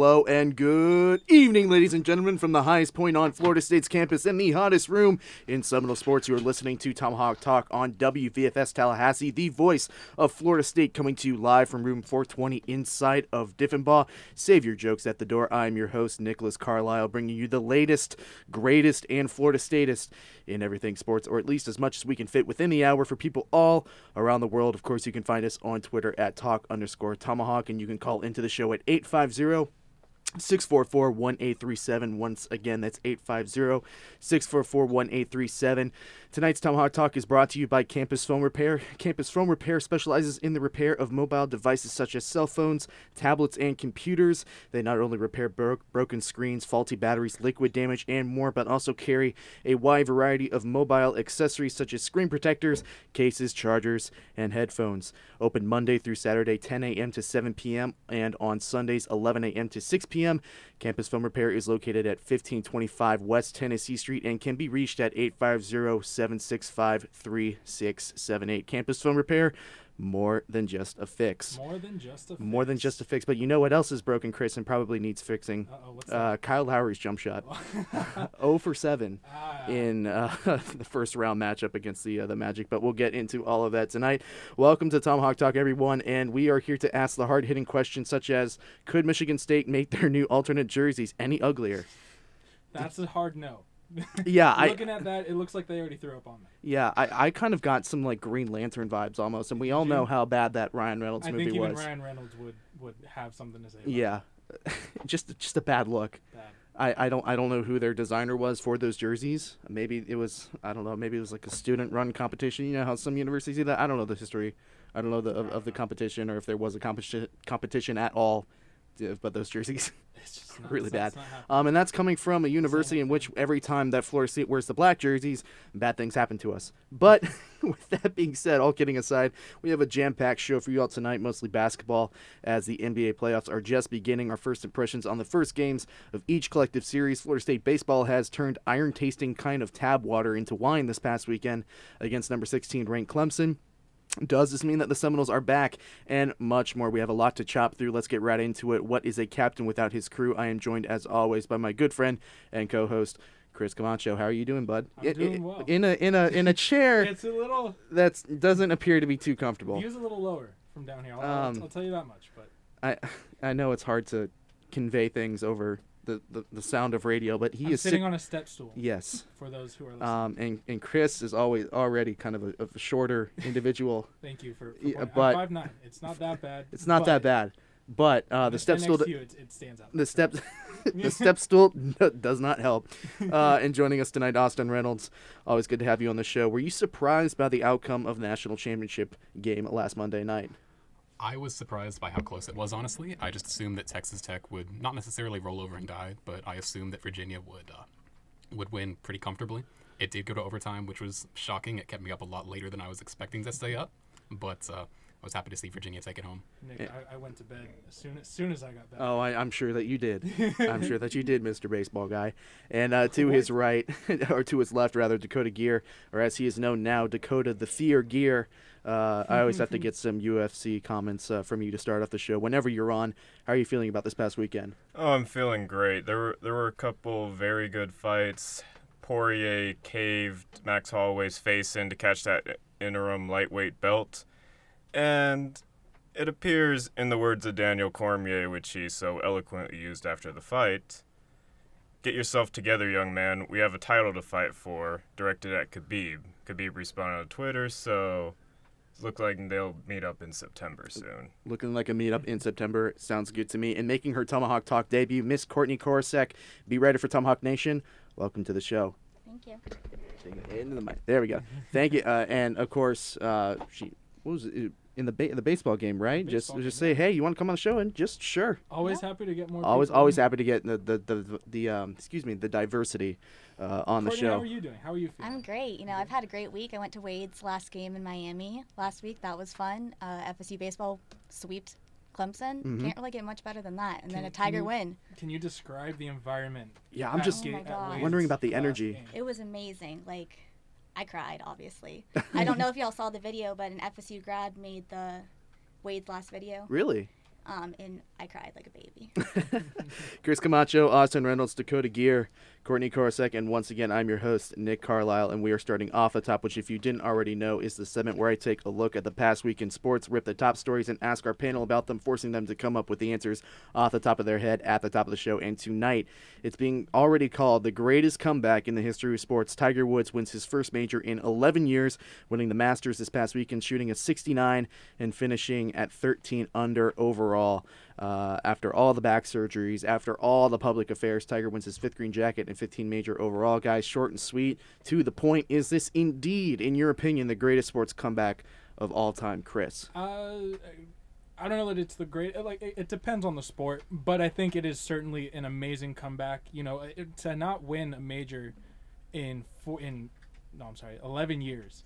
hello, and good evening, ladies and gentlemen, from the highest point on Florida State's campus in the hottest room in Seminole Sports. You are listening to Tomahawk Talk on WVFS Tallahassee, the voice of Florida State, coming to you live from room 420 inside of Diffenbaugh. Save your jokes at the door. I'm your host, Nicholas Carlisle, bringing you the latest, greatest, and Florida Statist in everything sports, or at least as much as we can fit within the hour for people all around the world. Of course, you can find us on Twitter at talk underscore tomahawk, and you can call into the show at 850 644 1837. Once again, that's 850 644 1837. Tonight's Tomahawk Talk is brought to you by Campus Phone Repair. Campus Phone Repair specializes in the repair of mobile devices such as cell phones, tablets, and computers. They not only repair bro- broken screens, faulty batteries, liquid damage, and more, but also carry a wide variety of mobile accessories such as screen protectors, cases, chargers, and headphones. Open Monday through Saturday, 10 a.m. to 7 p.m., and on Sundays, 11 a.m. to 6 p.m. Campus Phone Repair is located at 1525 West Tennessee Street and can be reached at 850 765 3678. Campus Phone Repair, more than just a fix. More than just a fix. More than just a fix. But you know what else is broken, Chris, and probably needs fixing? Uh-oh, what's Uh, Kyle Lowry's jump shot. 0 for 7 Ah. in uh, the first round matchup against the uh, the Magic. But we'll get into all of that tonight. Welcome to Tomahawk Talk, everyone, and we are here to ask the hard hitting questions such as: Could Michigan State make their new alternate jerseys any uglier? That's a hard no. Yeah, I Looking at that, it looks like they already threw up on me. yeah I, I kind of got some like Green Lantern vibes almost, and we all know how bad that Ryan Reynolds I movie think even was. Ryan Reynolds would would have something to say. About yeah, just just a bad look. that. I, I don't I don't know who their designer was for those jerseys. Maybe it was I don't know. Maybe it was like a student run competition. You know how some universities do that. I don't know the history. I don't know the of, of the competition or if there was a competition competition at all. But those jerseys It's just not, really it's bad. not happening. Um, and that's coming from a university in which every time that Florida State wears the black jerseys, bad things happen to us. But with that being said, all kidding aside, we have a jam-packed show for you all tonight, mostly basketball, as the NBA playoffs are just beginning. Our first impressions on the first games of each collective series. Florida State baseball has turned iron-tasting kind of tab water into wine this past weekend against number 16 ranked Clemson. Does this mean that the Seminoles are back? And much more. We have a lot to chop through. Let's get right into it. What is a captain without his crew? I am joined, as always, by my good friend and co-host Chris Camacho. How are you doing, bud? I'm doing well. In a in a in a chair It's a little that doesn't appear to be too comfortable. view's a little lower from down here. I'll, Um, I'll, I'll tell you that much. But I I know it's hard to convey things over the, the, the sound of radio, but he I'm is sitting sit- on a step stool. yes. For those who are listening, Um, and, and Chris is always already kind of a, of a shorter individual. thank you for. for yeah, but- five nine. It's not that bad. It's not that bad, but uh, the step stool. to you, it, it stands out. the step the step stool does not help. Uh, and joining us tonight, Austin Reynolds. Always good to have you on the show. Were you surprised by the outcome of the national championship game last Monday night? I was surprised by how close it was, honestly. I just assumed that Texas Tech would not necessarily roll over and die, but I assumed that Virginia would uh, would win pretty comfortably. It did go to overtime, which was shocking. It kept me up a lot later than I was expecting to stay up, but uh, I was happy to see Virginia take it home. Nick, I, I went to bed as soon as soon as I got back. Oh, I, I'm sure that you did. I'm sure that you did, Mr. Baseball Guy. And uh, to his right, or to his left, rather, Dakota Gear, or as he is known now, Dakota the Fear Gear. Uh, I always have to get some UFC comments uh, from you to start off the show. Whenever you're on, how are you feeling about this past weekend? Oh, I'm feeling great. There were there were a couple very good fights. Poirier caved Max Holloway's face in to catch that interim lightweight belt, and it appears, in the words of Daniel Cormier, which he so eloquently used after the fight, "Get yourself together, young man. We have a title to fight for." Directed at Khabib. Khabib responded on Twitter, so it looks like they'll meet up in September soon. Looking like a meetup in September sounds good to me. And making her Tomahawk Talk debut, Miss Courtney Korosek. Be ready for Tomahawk Nation. Welcome to the show. Thank you. Into the mic. There we go. Thank you. Uh, and of course, uh, she what was it? In the ba- the baseball game, right? Just Baseball just game, say, hey, you want to come on the show? And just sure. Always happy to get more. Always always in. happy to get the the the, the um excuse me the diversity uh, on the show. How are you doing? How are you feeling? I'm great. You know, I've had a great week. I went to Wade's last game in Miami last week. That was fun. Uh, FSU baseball swept Clemson. Mhm. Can't really get much better than that. And then Can- a can Tiger you- win. Can you describe the environment? Yeah, I'm just Oh my Ga- at God. Wade's Wondering about the energy. game? It was amazing. Like, I cried, obviously. I don't know if y'all saw the video, but an FSU grad made the Wade's last video. really. Um, and I cried like a baby. Chris Camacho, Austin Reynolds, Dakota Gear, Courtney Korosek, and once again, I'm your host, Nick Carlisle, and we are starting off the top, which, if you didn't already know, is the segment where I take a look at the past week in sports, rip the top stories, and ask our panel about them, forcing them to come up with the answers off the top of their head at the top of the show. And tonight, it's being already called the greatest comeback in the history of sports. Tiger Woods wins his first major in 11 years, winning the Masters this past weekend, shooting a 69 and finishing at 13 under overall. Uh, after all the back surgeries, after all the public affairs, Tiger wins his fifth green jacket and 15 major overall. Guys, short and sweet, to the point. Is this indeed, in your opinion, the greatest sports comeback of all time, Chris? Uh, I don't know that it's the great. Like it, it depends on the sport, but I think it is certainly an amazing comeback. You know, it, to not win a major in four in no, I'm sorry, 11 years,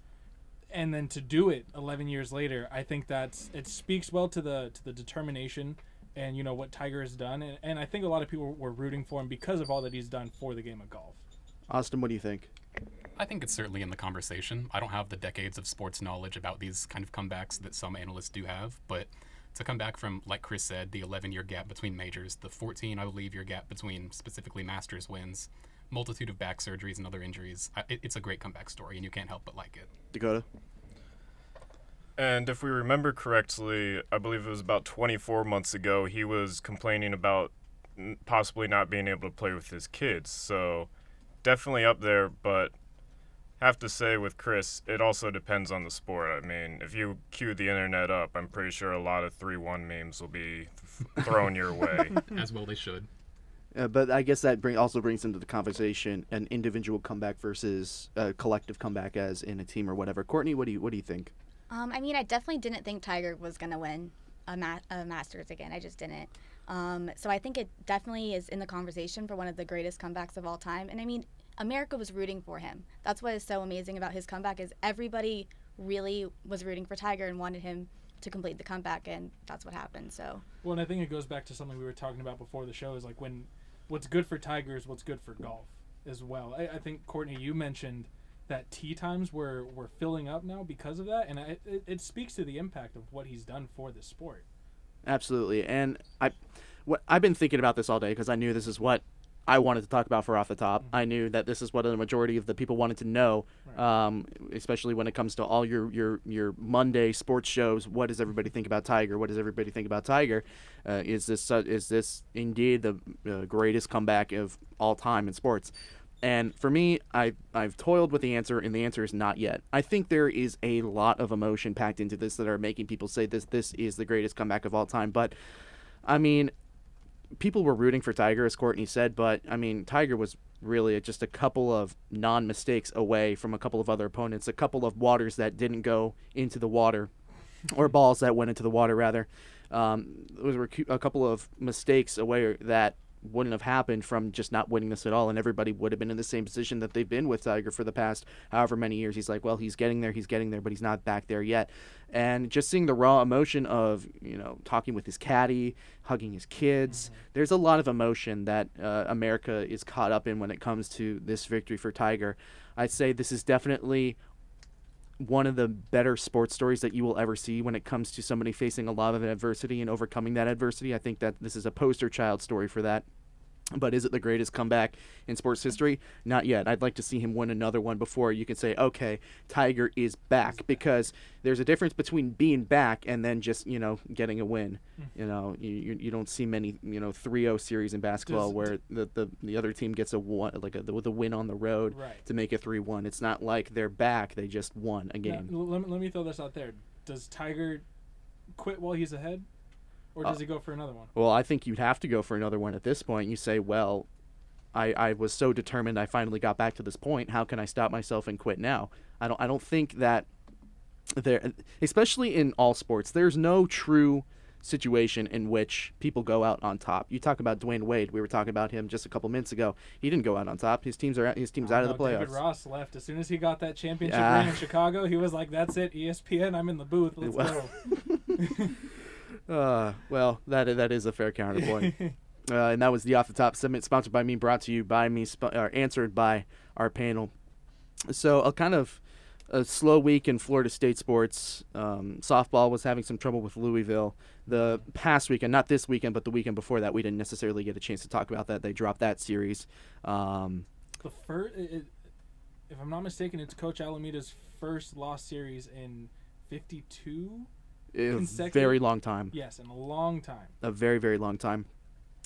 and then to do it 11 years later, I think that's it speaks well to the to the determination and you know what Tiger has done, and, and I think a lot of people were rooting for him because of all that he's done for the game of golf. Austin, what do you think? I think it's certainly in the conversation. I don't have the decades of sports knowledge about these kind of comebacks that some analysts do have, but to come back from, like Chris said, the 11 year gap between majors, the 14, I believe, year gap between specifically Masters wins, multitude of back surgeries and other injuries, it, it's a great comeback story, and you can't help but like it. Dakota? And if we remember correctly, I believe it was about 24 months ago, he was complaining about possibly not being able to play with his kids. So definitely up there, but have to say with Chris, it also depends on the sport. I mean, if you cue the internet up, I'm pretty sure a lot of 3 1 memes will be thrown your way. As well, they should. Uh, but I guess that bring, also brings into the conversation an individual comeback versus a collective comeback, as in a team or whatever. Courtney, what do you what do you think? Um, I mean, I definitely didn't think Tiger was going to win a, ma- a, Masters again. I just didn't. Um, so I think it definitely is in the conversation for one of the greatest comebacks of all time. And I mean, America was rooting for him. That's what is so amazing about his comeback is everybody really was rooting for Tiger and wanted him to complete the comeback, and that's what happened. So. Well, and I think it goes back to something we were talking about before the show. Is like when what's good for Tiger is what's good for golf as well. I, I think Courtney, you mentioned that tee times were were filling up now because of that, and it, it, it speaks to the impact of what he's done for the sport. Absolutely, and I, what I've been thinking about this all day because I knew this is what I wanted to talk about for off the top. Mm-hmm. I knew that this is what the majority of the people wanted to know, right. um, especially when it comes to all your, your your Monday sports shows. What does everybody think about Tiger? What does everybody think about Tiger? Uh, is this uh, is this indeed the uh, greatest comeback of all time in sports? And for me, I I've toiled with the answer, and the answer is not yet. I think there is a lot of emotion packed into this that are making people say this this is the greatest comeback of all time. But I mean, people were rooting for Tiger, as Courtney said, but I mean, Tiger was really just a couple of non mistakes away from a couple of other opponents, a couple of waters that didn't go into the water, or balls that went into the water rather. Um, those were a couple of mistakes away that wouldn't have happened from just not winning this at all, and everybody would have been in the same position that they've been with Tiger for the past however many years. He's like, well, he's getting there, he's getting there, but he's not back there yet. And just seeing the raw emotion of you know talking with his caddy, hugging his kids, mm-hmm. there's a lot of emotion that uh, America is caught up in when it comes to this victory for Tiger. I'd say this is definitely one of the better sports stories that you will ever see when it comes to somebody facing a lot of adversity and overcoming that adversity. I think that this is a poster child story for that. But is it the greatest comeback in sports history? Not yet. I'd like to see him win another one before you can say, okay, Tiger is back. Because there's a difference between being back and then just, you know, getting a win. Mm-hmm. You know, you, you don't see many, you know, 3 0 series in basketball Does, where the, the, the other team gets a one, like a, the, the win on the road right. to make it 3 1. It's not like they're back, they just won a game. Now, let, me, let me throw this out there. Does Tiger quit while he's ahead? Or does uh, he go for another one? Well, I think you'd have to go for another one at this point. You say, well, I, I was so determined I finally got back to this point. How can I stop myself and quit now? I don't I don't think that there especially in all sports, there's no true situation in which people go out on top. You talk about Dwyane Wade. We were talking about him just a couple minutes ago. He didn't go out on top. His teams are his team's out of the playoffs. David Ross left as soon as he got that championship yeah. ring in Chicago. He was like, "That's it, ESPN. I'm in the booth. Let's well, go." Uh, well, that that is a fair counterpoint. uh, and that was the off the top segment sponsored by me, brought to you by me, sp- or answered by our panel. So I'll kind of a slow week in Florida State sports. Um, softball was having some trouble with Louisville. The past weekend, not this weekend, but the weekend before that, we didn't necessarily get a chance to talk about that. They dropped that series. Um, The first, it, if I'm not mistaken, it's Coach Alameda's first lost series in 52. A very long time. Yes, in a long time. a very very long time.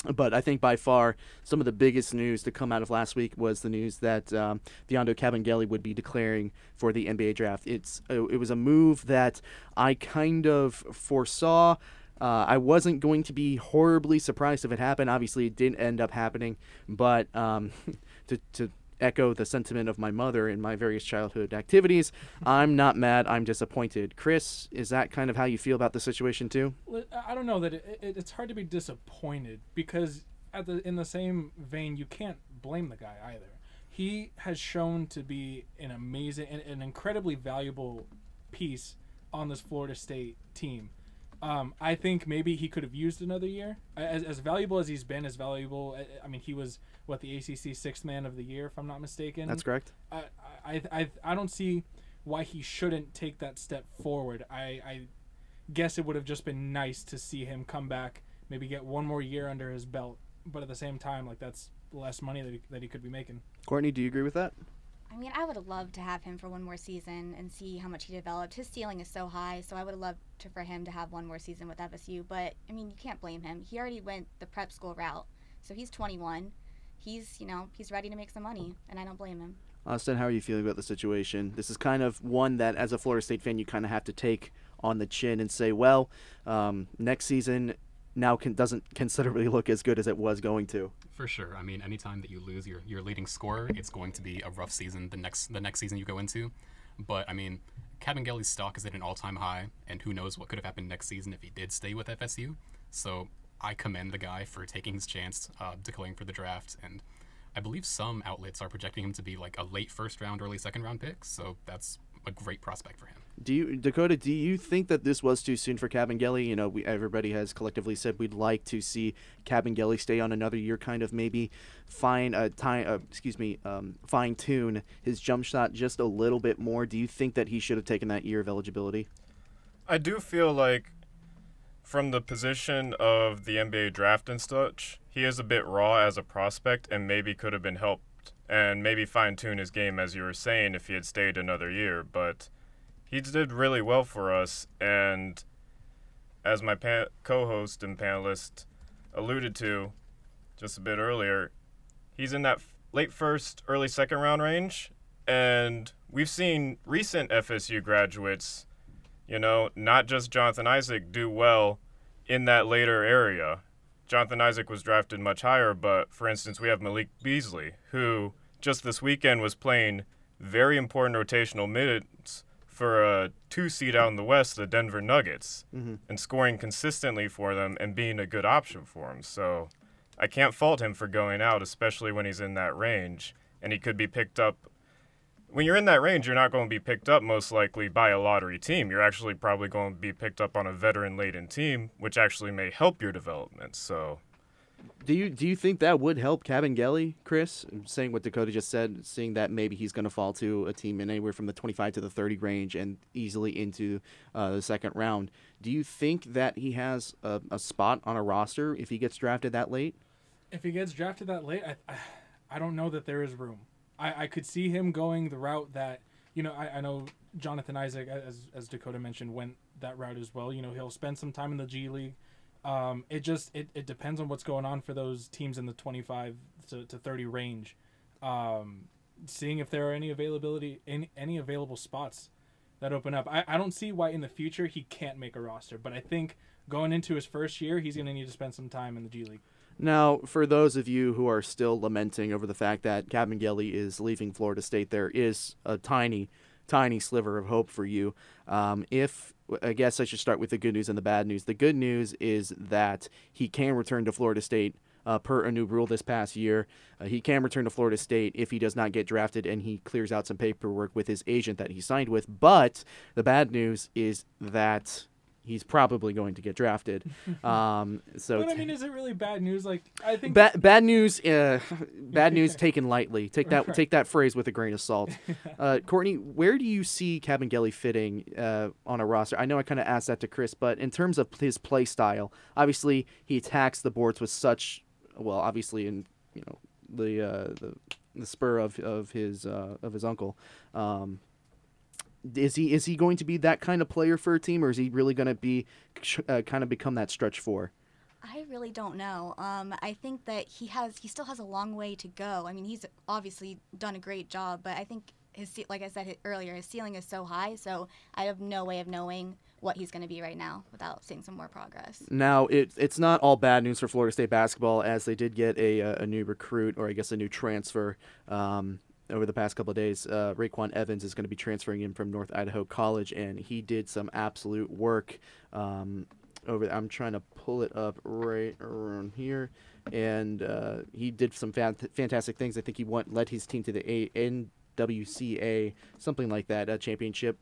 But I think by far some of the biggest news to come out of last week was the news that um, Mfiondu Kabengele would be declaring for the NBA draft. It's uh, it was a move that I kind of foresaw. Uh, I wasn't going to be horribly surprised if it happened. Obviously, it didn't end up happening. But um, to to echo the sentiment of my mother in my various childhood activities, I'm not mad. I'm disappointed. Chris, is that kind of how you feel about the situation too? I don't know that it, it, it's hard to be disappointed because at the in the same vein you can't blame the guy either. He has shown to be an amazing and an incredibly valuable piece on this Florida State team. Um, I think maybe he could have used another year. As, as valuable as he's been, as valuable. I- mean, he was what the ACC sixth man of the year, if I'm not mistaken. That's correct. I, I, I, I don't see why he shouldn't take that step forward. I, I guess it would have just been nice to see him come back, maybe get one more year under his belt. But at the same time, like that's less money that he, that he could be making. Courtney, do you agree with that? I mean, I would have loved to have him for one more season and see how much he developed. His ceiling is so high, so I would have loved to, for him to have one more season with FSU. But I mean, you can't blame him. He already went the prep school route, so he's 21. He's you know he's ready to make some money, and I don't blame him. Austin, how are you feeling about the situation? This is kind of one that, as a Florida State fan, you kind of have to take on the chin and say, well, um, next season now can, doesn't considerably look as good as it was going to. For sure. I mean, anytime that you lose your, your leading scorer, it's going to be a rough season the next the next season you go into. But I mean, Kabengele's stock is at an all time high, and who knows what could have happened next season if he did stay with FSU. So I commend the guy for taking his chance, uh, declaring for the draft, and I believe some outlets are projecting him to be like a late first round, early second round pick. So that's a great prospect for him. Do you, Dakota? Do you think that this was too soon for Kabengele? You know, we everybody has collectively said we'd like to see Kabengele stay on another year, kind of maybe fine uh, time, uh, excuse me, um, fine tune his jump shot just a little bit more. Do you think that he should have taken that year of eligibility? I do feel like, from the position of the NBA draft and such, he is a bit raw as a prospect and maybe could have been helped and maybe fine tune his game, as you were saying, if he had stayed another year. But he did really well for us. And as my pa- co host and panelist alluded to just a bit earlier, he's in that late first, early second round range. And we've seen recent FSU graduates you know, not just Jonathan Isaac do well in that later area. Jonathan Isaac was drafted much higher, but for instance, we have Malik Beasley, who just this weekend was playing very important rotational minutes for a two seed out in the West, the Denver Nuggets, mm-hmm. and scoring consistently for them and being a good option for him. So I can't fault him for going out, especially when he's in that range. And he could be picked up when you're in that range, you're not going to be picked up most likely by a lottery team. You're actually probably going to be picked up on a veteran laden team, which actually may help your development. So, Do you do you think that would help Kabengele, Chris? Saying what Dakota just said, seeing that maybe he's going to fall to a team in anywhere from the 25 to the 30 range and easily into uh, the second round. Do you think that he has a, a spot on a roster if he gets drafted that late? If he gets drafted that late, I, I, I don't know that there is room. I, I could see him going the route that you know. I, I know Jonathan Isaac, as as Dakota mentioned, went that route as well. You know, he'll spend some time in the G League. Um, it just it, it depends on what's going on for those teams in the 25 to, to 30 range. Um, seeing if there are any availability any, any available spots that open up. I, I don't see why in the future he can't make a roster, but I think going into his first year, he's going to need to spend some time in the G League. Now, for those of you who are still lamenting over the fact that Kabengele is leaving Florida State, there is a tiny, tiny sliver of hope for you. Um, if I guess I should start with the good news and the bad news. The good news is that he can return to Florida State uh, per a new rule this past year. Uh, he can return to Florida State if he does not get drafted and he clears out some paperwork with his agent that he signed with. But the bad news is that he's probably going to get drafted. Um, so But I mean, is it really bad news? Like, I think Bad, bad news. Uh, bad news taken lightly. Take that. Right. Take that phrase with a grain of salt. Uh, Courtney, where do you see Kabengele fitting uh, on a roster? I know I kind of asked that to Chris, but in terms of his play style, obviously he attacks the boards with such well, obviously in you know the uh, the, the spur of of his uh, of his uncle. Um, is he is he going to be that kind of player for a team, or is he really going to be uh, kind of become that stretch four? I really don't know. Um, I think that he has he still has a long way to go. I mean, he's obviously done a great job, but I think his like I said earlier, his ceiling is so high. So I have no way of knowing what he's going to be right now without seeing some more progress. Now, it, it's not all bad news for Florida State basketball, as they did get a, a new recruit, or I guess a new transfer, um, over the past couple of days. Uh, RayQuan Evans is going to be transferring in from North Idaho College, and he did some absolute work. Um, over, I'm trying to pull it up right around here, and uh, he did some fan- fantastic things. I think he went led his team to the a- NWCA, something like that, uh, championship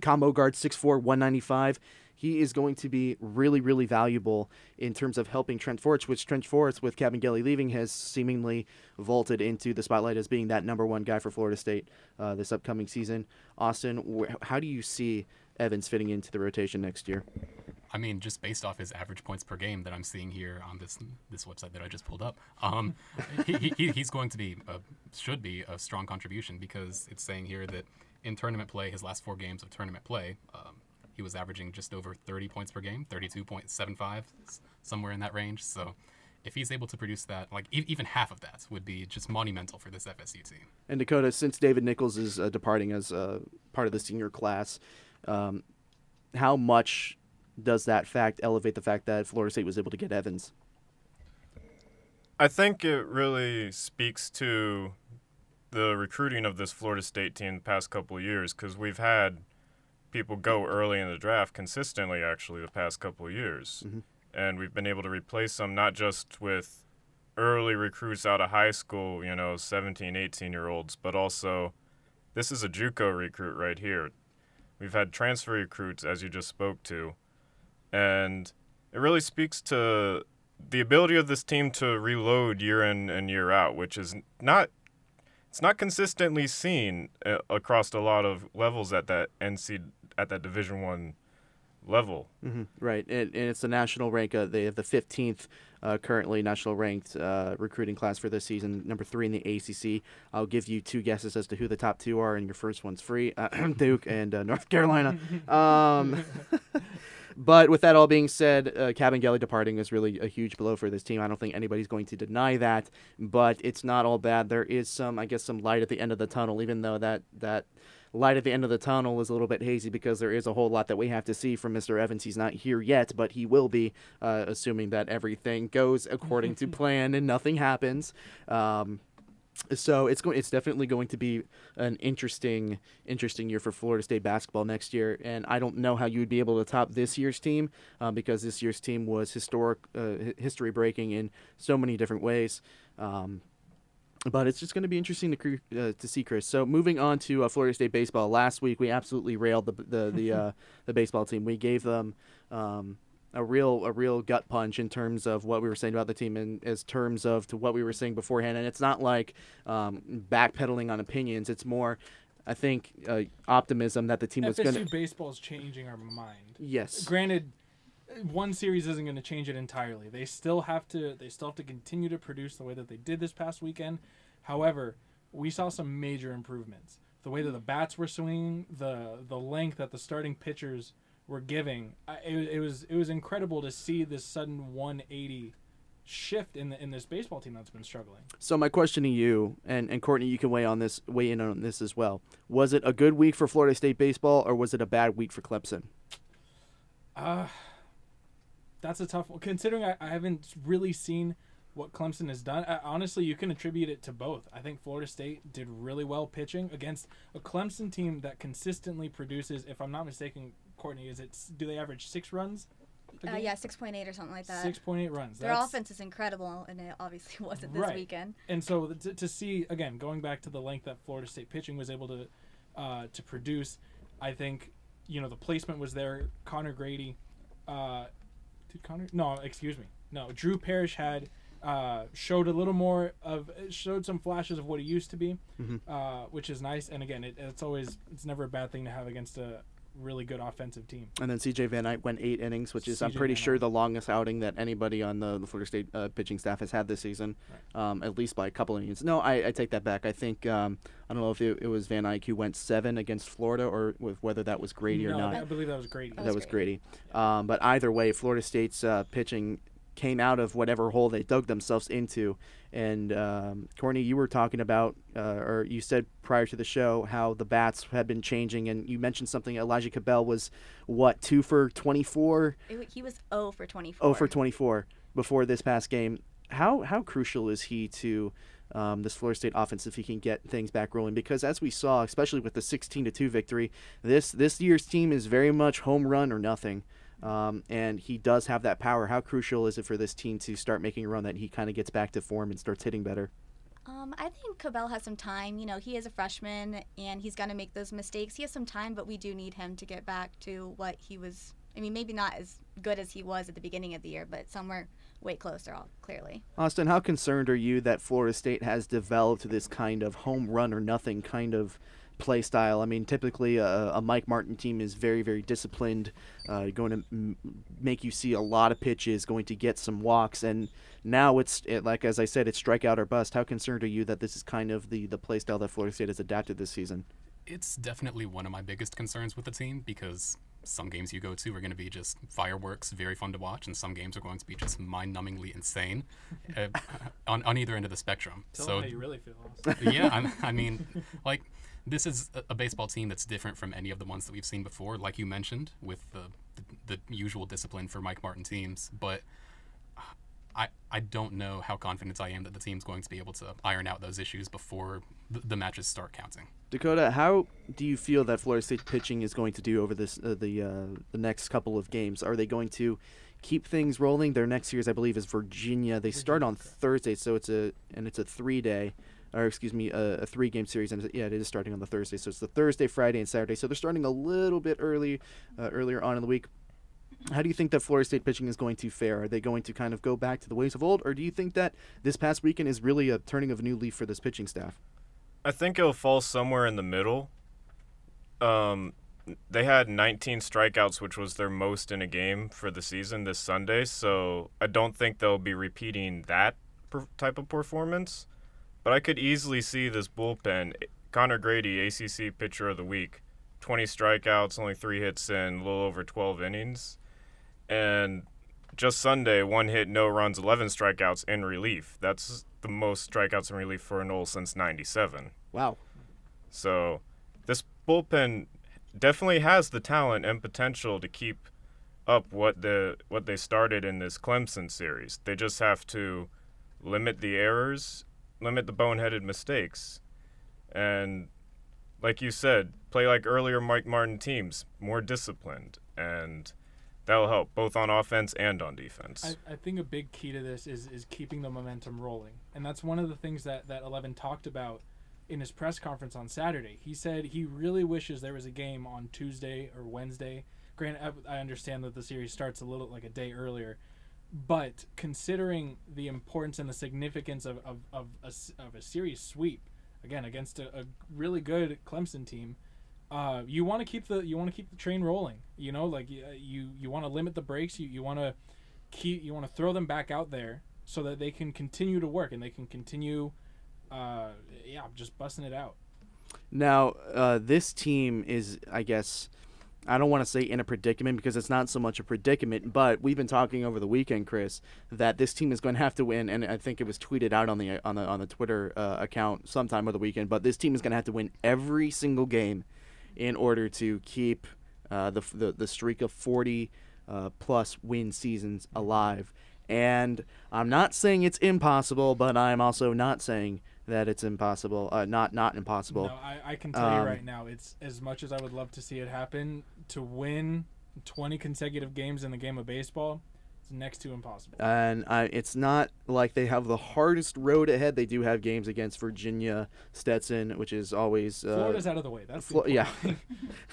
combo guard 6'4 195 he is going to be really really valuable in terms of helping trent forrest which trent forrest with Kabengele leaving has seemingly vaulted into the spotlight as being that number one guy for florida state uh, this upcoming season. Austin wh- how do you see evans fitting into the rotation next year? I mean, just based off his average points per game that I'm seeing here on this this website that I just pulled up, um, he, he, he's going to be a, should be a strong contribution because it's saying here that in tournament play, his last four games of tournament play, um, he was averaging just over 30 points per game, 32.75, somewhere in that range. So if he's able to produce that, like e- even half of that would be just monumental for this FSU team. and dakota since david nichols is uh, departing as uh, part of the senior class um, how much does that fact elevate the fact that florida state was able to get evans I think it really speaks to the recruiting of this Florida State team the past couple of years because we've had people go early in the draft consistently, actually, the past couple of years. And we've been able to replace them not just with early recruits out of high school, you know, 17, 18 year olds, but also this is a Juco recruit right here. We've had transfer recruits, as you just spoke to. And it really speaks to the ability of this team to reload year in and year out, which is not it's not consistently seen uh, across a lot of levels at that NC at that Division One level. hmm Right, and, and it's the national rank. Uh, they have the 15th uh, currently national ranked uh, recruiting class for this season, number three in the ACC. I'll give you two guesses as to who the top two are, and your first one's free: uh, Duke and uh, North Carolina. Um, but with that all being said, uh, Kabengele departing is really a huge blow for this team. I don't think anybody's going to deny that. But it's not all bad. There is some, I guess, some light at the end of the tunnel, even though that that light at the end of the tunnel is a little bit hazy because there is a whole lot that we have to see from Mr. Evans. He's not here yet, but he will be, uh, assuming that everything goes according to plan and nothing happens. Um, so it's going. It's definitely going to be an interesting, interesting year for Florida State basketball next year. And I don't know how you would be able to top this year's team uh, because this year's team was historic, uh, history breaking in so many different ways. Um, but it's just going to be interesting to uh, to see Chris. So moving on to uh, Florida State baseball. Last week we absolutely railed the the the, uh, the baseball team. We gave them um, a real a real gut punch in terms of what we were saying about the team and as terms of to what we were saying beforehand. And it's not like um, backpedaling on opinions. It's more, I think, uh, optimism that the team was going to. baseball is changing our mind. Yes. Granted, one series isn't going to change it entirely. They still have to. They still have to continue to produce the way that they did this past weekend. However, we saw some major improvements. The way that the bats were swinging, the the length that the starting pitchers were giving, I, it, it was it was incredible to see this sudden 180 shift in the, in this baseball team that's been struggling. So my question to you and, and Courtney, you can weigh on this, weigh in on this as well. Was it a good week for Florida State baseball, or was it a bad week for Clemson? Uh, that's a tough one. Considering I, I haven't really seen what Clemson has done, I, honestly, you can attribute it to both. I think Florida State did really well pitching against a Clemson team that consistently produces, if I'm not mistaken, Courtney, is it, do they average six runs? Uh, yeah, 6.8 or something like that. 6.8 runs. Their That's- offense is incredible, and it obviously wasn't this Right. weekend. and so to, to see again going back to the length that Florida State pitching was able to uh, to produce, I think you know the placement was there. Conor Grady uh, did Conor? No, excuse me. No, Drew Parrish had uh, showed a little more of showed some flashes of what he used to be, Mhm. uh, which is nice. And again, it, it's always it's never a bad thing to have against a really good offensive team. And then CJ Van Eyck went eight innings, which is I'm pretty sure the longest outing that anybody on the, the Florida State uh, pitching staff has had this season, um, at least by a couple of innings. No, I, I take that back. I think um, I don't know if it, it was Van Eyck who went seven against Florida, or with whether that was Grady or no, not. I believe that was Grady. That that was was Grady. Um, but either way, Florida State's uh, pitching came out of whatever hole they dug themselves into. And um, Courtney, you were talking about, uh, or you said prior to the show, how the bats had been changing, and you mentioned something. Elijah Cabell was what two for twenty four, he was 0 for 24. oh for twenty four before this past game. How how crucial is he to um, this Florida State offense if he can get things back rolling? Because as we saw, especially with the sixteen to two victory, this this year's team is very much home run or nothing. Um, and he does have that power. How crucial is it for this team to start making a run that he kind of gets back to form and starts hitting better? Um, I think Cabell has some time. You know, he is a freshman and he's going to make those mistakes. He has some time, but we do need him to get back to what he was. I mean, maybe not as good as he was at the beginning of the year, but somewhere way closer, all clearly. Austin, how concerned are you that Florida State has developed this kind of home run or nothing kind of play style? I mean, typically a, a Mike Martin team is very, very disciplined, uh, going to m- make you see a lot of pitches, going to get some walks, and now it's it, like as I said, it's strikeout or bust. How concerned are you that this is kind of the the play style that Florida State has adapted this season? It's definitely one of my biggest concerns with the team because some games you go to are going to be just fireworks, very fun to watch, and some games are going to be just mind-numbingly insane uh, on, on either end of the spectrum. Tell so how you really feel. Austin. yeah, I'm, I mean, like this is a, baseball team that's different from any of the ones that we've seen before, like you mentioned, with the the, the usual discipline for Mike Martin teams. But I I don't know how confident I am that the team's going to be able to iron out those issues before the, the matches start counting. Dakota, how do you feel that Florida State pitching is going to do over this uh, the uh, the next couple of games? Are they going to keep things rolling? Their next series, I believe, is Virginia. They start on Thursday, so it's a and it's a three day, or excuse me, a, a three game series. And yeah, it is starting on the Thursday, so it's the Thursday, Friday, and Saturday. So they're starting a little bit early, uh, earlier on in the week. How do you think that Florida State pitching is going to fare? Are they going to kind of go back to the ways of old, or do you think that this past weekend is really a turning of a new leaf for this pitching staff? I think it'll fall somewhere in the middle. Um, they had 19 strikeouts, which was their most in a game for the season this Sunday. So I don't think they'll be repeating that per- type of performance. But I could easily see this bullpen. Conor Grady, ACC Pitcher of the Week, 20 strikeouts, only three hits in a little over 12 innings, and just Sunday, one hit, no runs, 11 strikeouts in relief. That's the most strikeouts in relief for a Nole since '97. Wow. So this bullpen definitely has the talent and potential to keep up what the what they started in this Clemson series. They just have to limit the errors, limit the boneheaded mistakes, and like you said, play like earlier Mike Martin teams, more disciplined, and that'll help both on offense and on defense. I, I think a big key to this is is keeping the momentum rolling, and that's one of the things that that Eleven talked about in his press conference on Saturday. He said he really wishes there was a game on Tuesday or Wednesday. Granted, I, I understand that the series starts a little like a day earlier, but considering the importance and the significance of of, of, a, of a series sweep, again against a, a really good Clemson team, uh, you want to keep the you want to keep the train rolling. You know, like y- you you want to limit the breaks. You you want to keep you want to throw them back out there so that they can continue to work and they can continue, uh, yeah, just busting it out. Now, uh, this team is, I guess, I don't want to say in a predicament because it's not so much a predicament, but we've been talking over the weekend, Chris, that this team is going to have to win, and I think it was tweeted out on the on the on the Twitter uh, account sometime over the weekend. But this team is going to have to win every single game in order to keep uh, the, the the streak of forty uh, plus win seasons alive. And I'm not saying it's impossible, but I'm also not saying that it's impossible. Uh, not not impossible. No, I, I can tell Um, you right now, it's as much as I would love to see it happen to win 20 consecutive games in the game of baseball. Next to impossible. and I, it's not like they have the hardest road ahead. They do have games against Virginia, Stetson, which is always uh, Florida's out of the way. That's the Flo- yeah.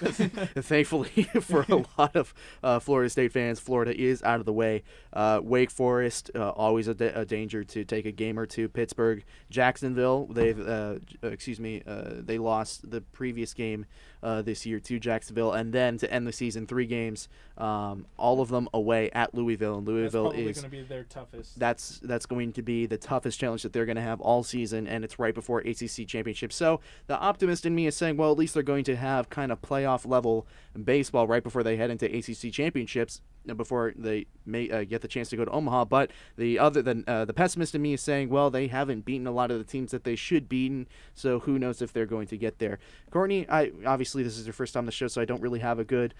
Thankfully for a lot of uh, Florida State fans, Florida is out of the way. Uh, Wake Forest, uh, always a, da- a danger to take a game or two. Pittsburgh, Jacksonville, they've uh, uh, excuse me, uh, they lost the previous game uh, this year to Jacksonville, and then to end the season, three games, um, all of them away at Louisville, and That's Louisville probably is going to be their toughest. that's that's going to be the toughest challenge that they're going to have all season, and it's right before ACC championship. So the optimist in me is saying, well, at least they're going to have kind of playoff level baseball right before they head into ACC championships, uh, before they may uh, get the chance to go to Omaha. But the other than uh, the pessimist in me is saying, well, they haven't beaten a lot of the teams that they should beaten, so who knows if they're going to get there. Courtney, I obviously this is your first time on the show, so I don't really have a good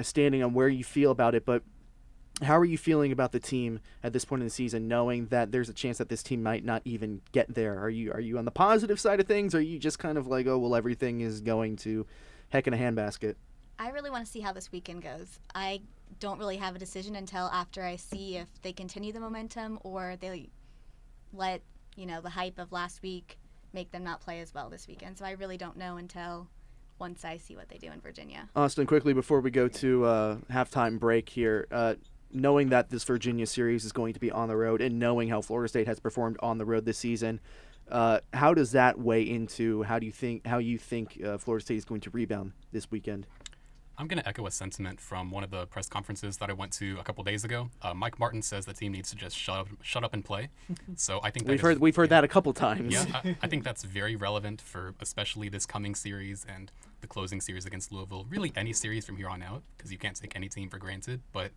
standing on where you feel about it, but how are you feeling about the team at this point in the season, knowing that there's a chance that this team might not even get there? Are you are you on the positive side of things, or are you just kind of like, oh well, everything is going to heck in a handbasket? I really want to see how this weekend goes. I don't really have a decision until after I see if they continue the momentum or they let, you know, the hype of last week make them not play as well this weekend. So I really don't know until once I see what they do in Virginia. Austin, quickly before we go to uh, halftime break here, uh, knowing that this Virginia series is going to be on the road, and knowing how Florida State has performed on the road this season, uh, how does that weigh into how do you think how you think uh, Florida State is going to rebound this weekend? I'm going to echo a sentiment from one of the press conferences that I went to a couple days ago. Uh, Mike Martin says the team needs to just shut up, shut up and play. So I think that We've is- heard we've heard yeah. that a couple times. Yeah, I, I think that's very relevant for especially this coming series and the closing series against Louisville. Really, any series from here on out, because you can't take any team for granted. But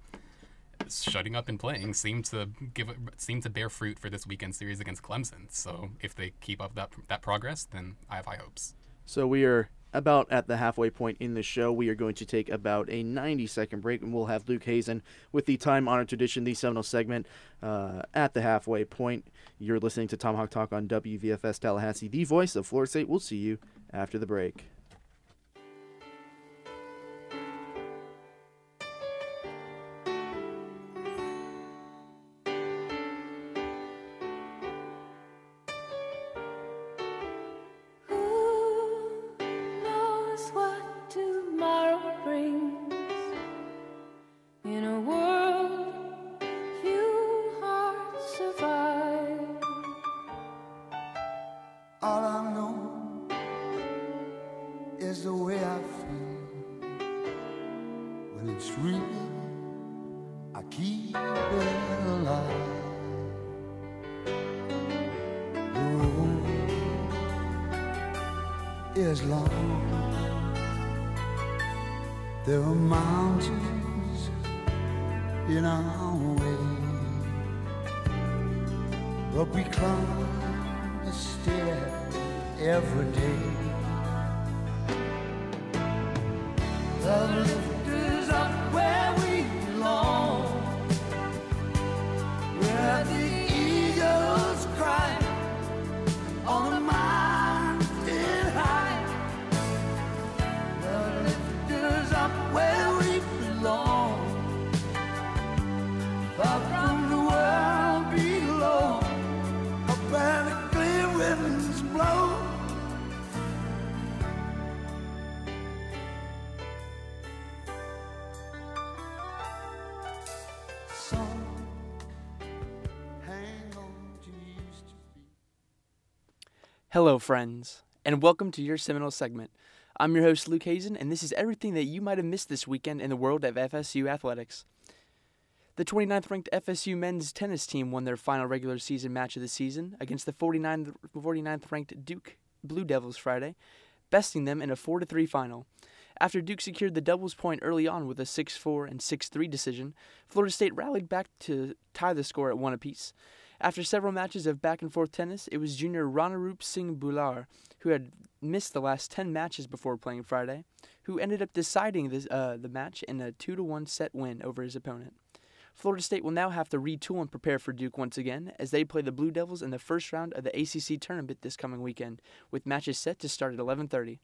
shutting up and playing seemed to give it- seemed to bear fruit for this weekend series against Clemson. So if they keep up that that progress, then I have high hopes. So we are about at the halfway point in the show. We are going to take about a 90 second break, and we'll have Luke Hazen with the time honored tradition, the Seminole segment, uh, at the halfway point. You're listening to Tomahawk Talk on WVFS Tallahassee, the voice of Florida State. We'll see you after the break. In a world Hello, friends, and welcome to your Seminole segment. I'm your host, Luke Hazen, and this is everything that you might have missed this weekend in the world of FSU athletics. The 29th ranked FSU men's tennis team won their final regular season match of the season against the 49th, 49th ranked Duke Blue Devils Friday, besting them in a 4 3 final. After Duke secured the doubles point early on with a 6 4 and 6 3 decision, Florida State rallied back to tie the score at one apiece. After several matches of back and forth tennis, it was junior Ranarup Singh Bular, who had missed the last 10 matches before playing Friday, who ended up deciding this, uh, the match in a 2 1 set win over his opponent. Florida State will now have to retool and prepare for Duke once again as they play the Blue Devils in the first round of the ACC tournament this coming weekend, with matches set to start at 11:30.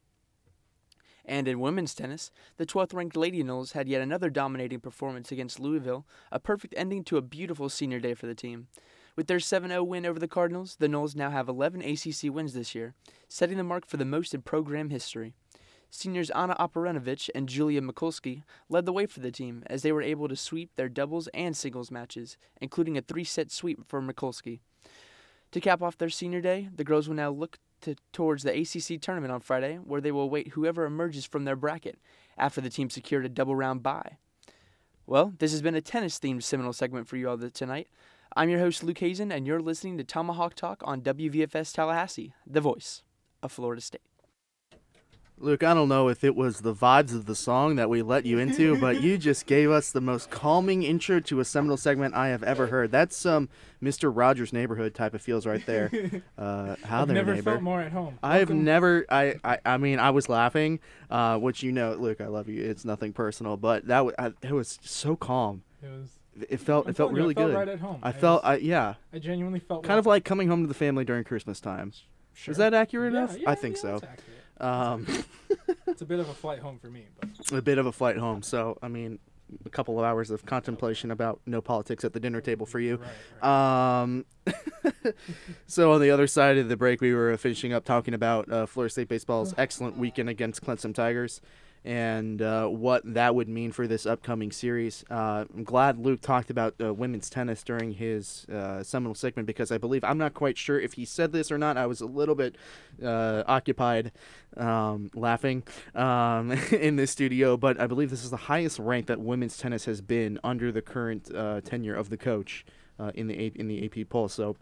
And in women's tennis, the 12th ranked Lady Noles had yet another dominating performance against Louisville, a perfect ending to a beautiful senior day for the team. With their 7 0 win over the Cardinals, the Noles now have 11 ACC wins this year, setting the mark for the most in program history. Seniors Anna Oparenovich and Julia Mikulski led the way for the team as they were able to sweep their doubles and singles matches, including a three set sweep for Mikulski. To cap off their senior day, the girls will now look to, towards the ACC tournament on Friday, where they will await whoever emerges from their bracket after the team secured a double round bye. Well, this has been a tennis themed Seminole segment for you all tonight. I'm your host, Luke Hazen, and you're listening to Tomahawk Talk on WVFS Tallahassee, the voice of Florida State. Luke, I don't know if it was the vibes of the song that we let you into, but you just gave us the most calming intro to a Seminole segment I have ever heard. That's some Mr. Rogers neighborhood type of feels right there. Uh, how I've there, never neighbor? felt more at home. I've never. I, I. I mean, I was laughing, uh, which you know. Luke, I love you. It's nothing personal, but that w- I, it was so calm. It was. It felt. I'm It felt you, I really felt good. right at home. I I felt. was- I, yeah. I genuinely felt Kind of like coming home to the family during Christmas time. Sure. Is that accurate Yeah, enough? yeah, I think yeah, so. It's. Um, It's a bit of a flight home for me, but a bit of a flight home. So, I mean, a couple of hours of contemplation about no politics at the dinner table for you. right, right. Um, so on the other side of the break, we were finishing up talking about uh, Florida State baseball's excellent weekend against Clemson Tigers and uh, what that would mean for this upcoming series. Uh, I'm glad Luke talked about uh, women's tennis during his uh, Seminole segment because I believe I'm not quite sure if he said this or not. I was a little bit uh, occupied um, laughing um, in this studio, but I believe this is the highest rank that women's tennis has been under the current uh, tenure of the coach uh, in the A- in the AP poll. So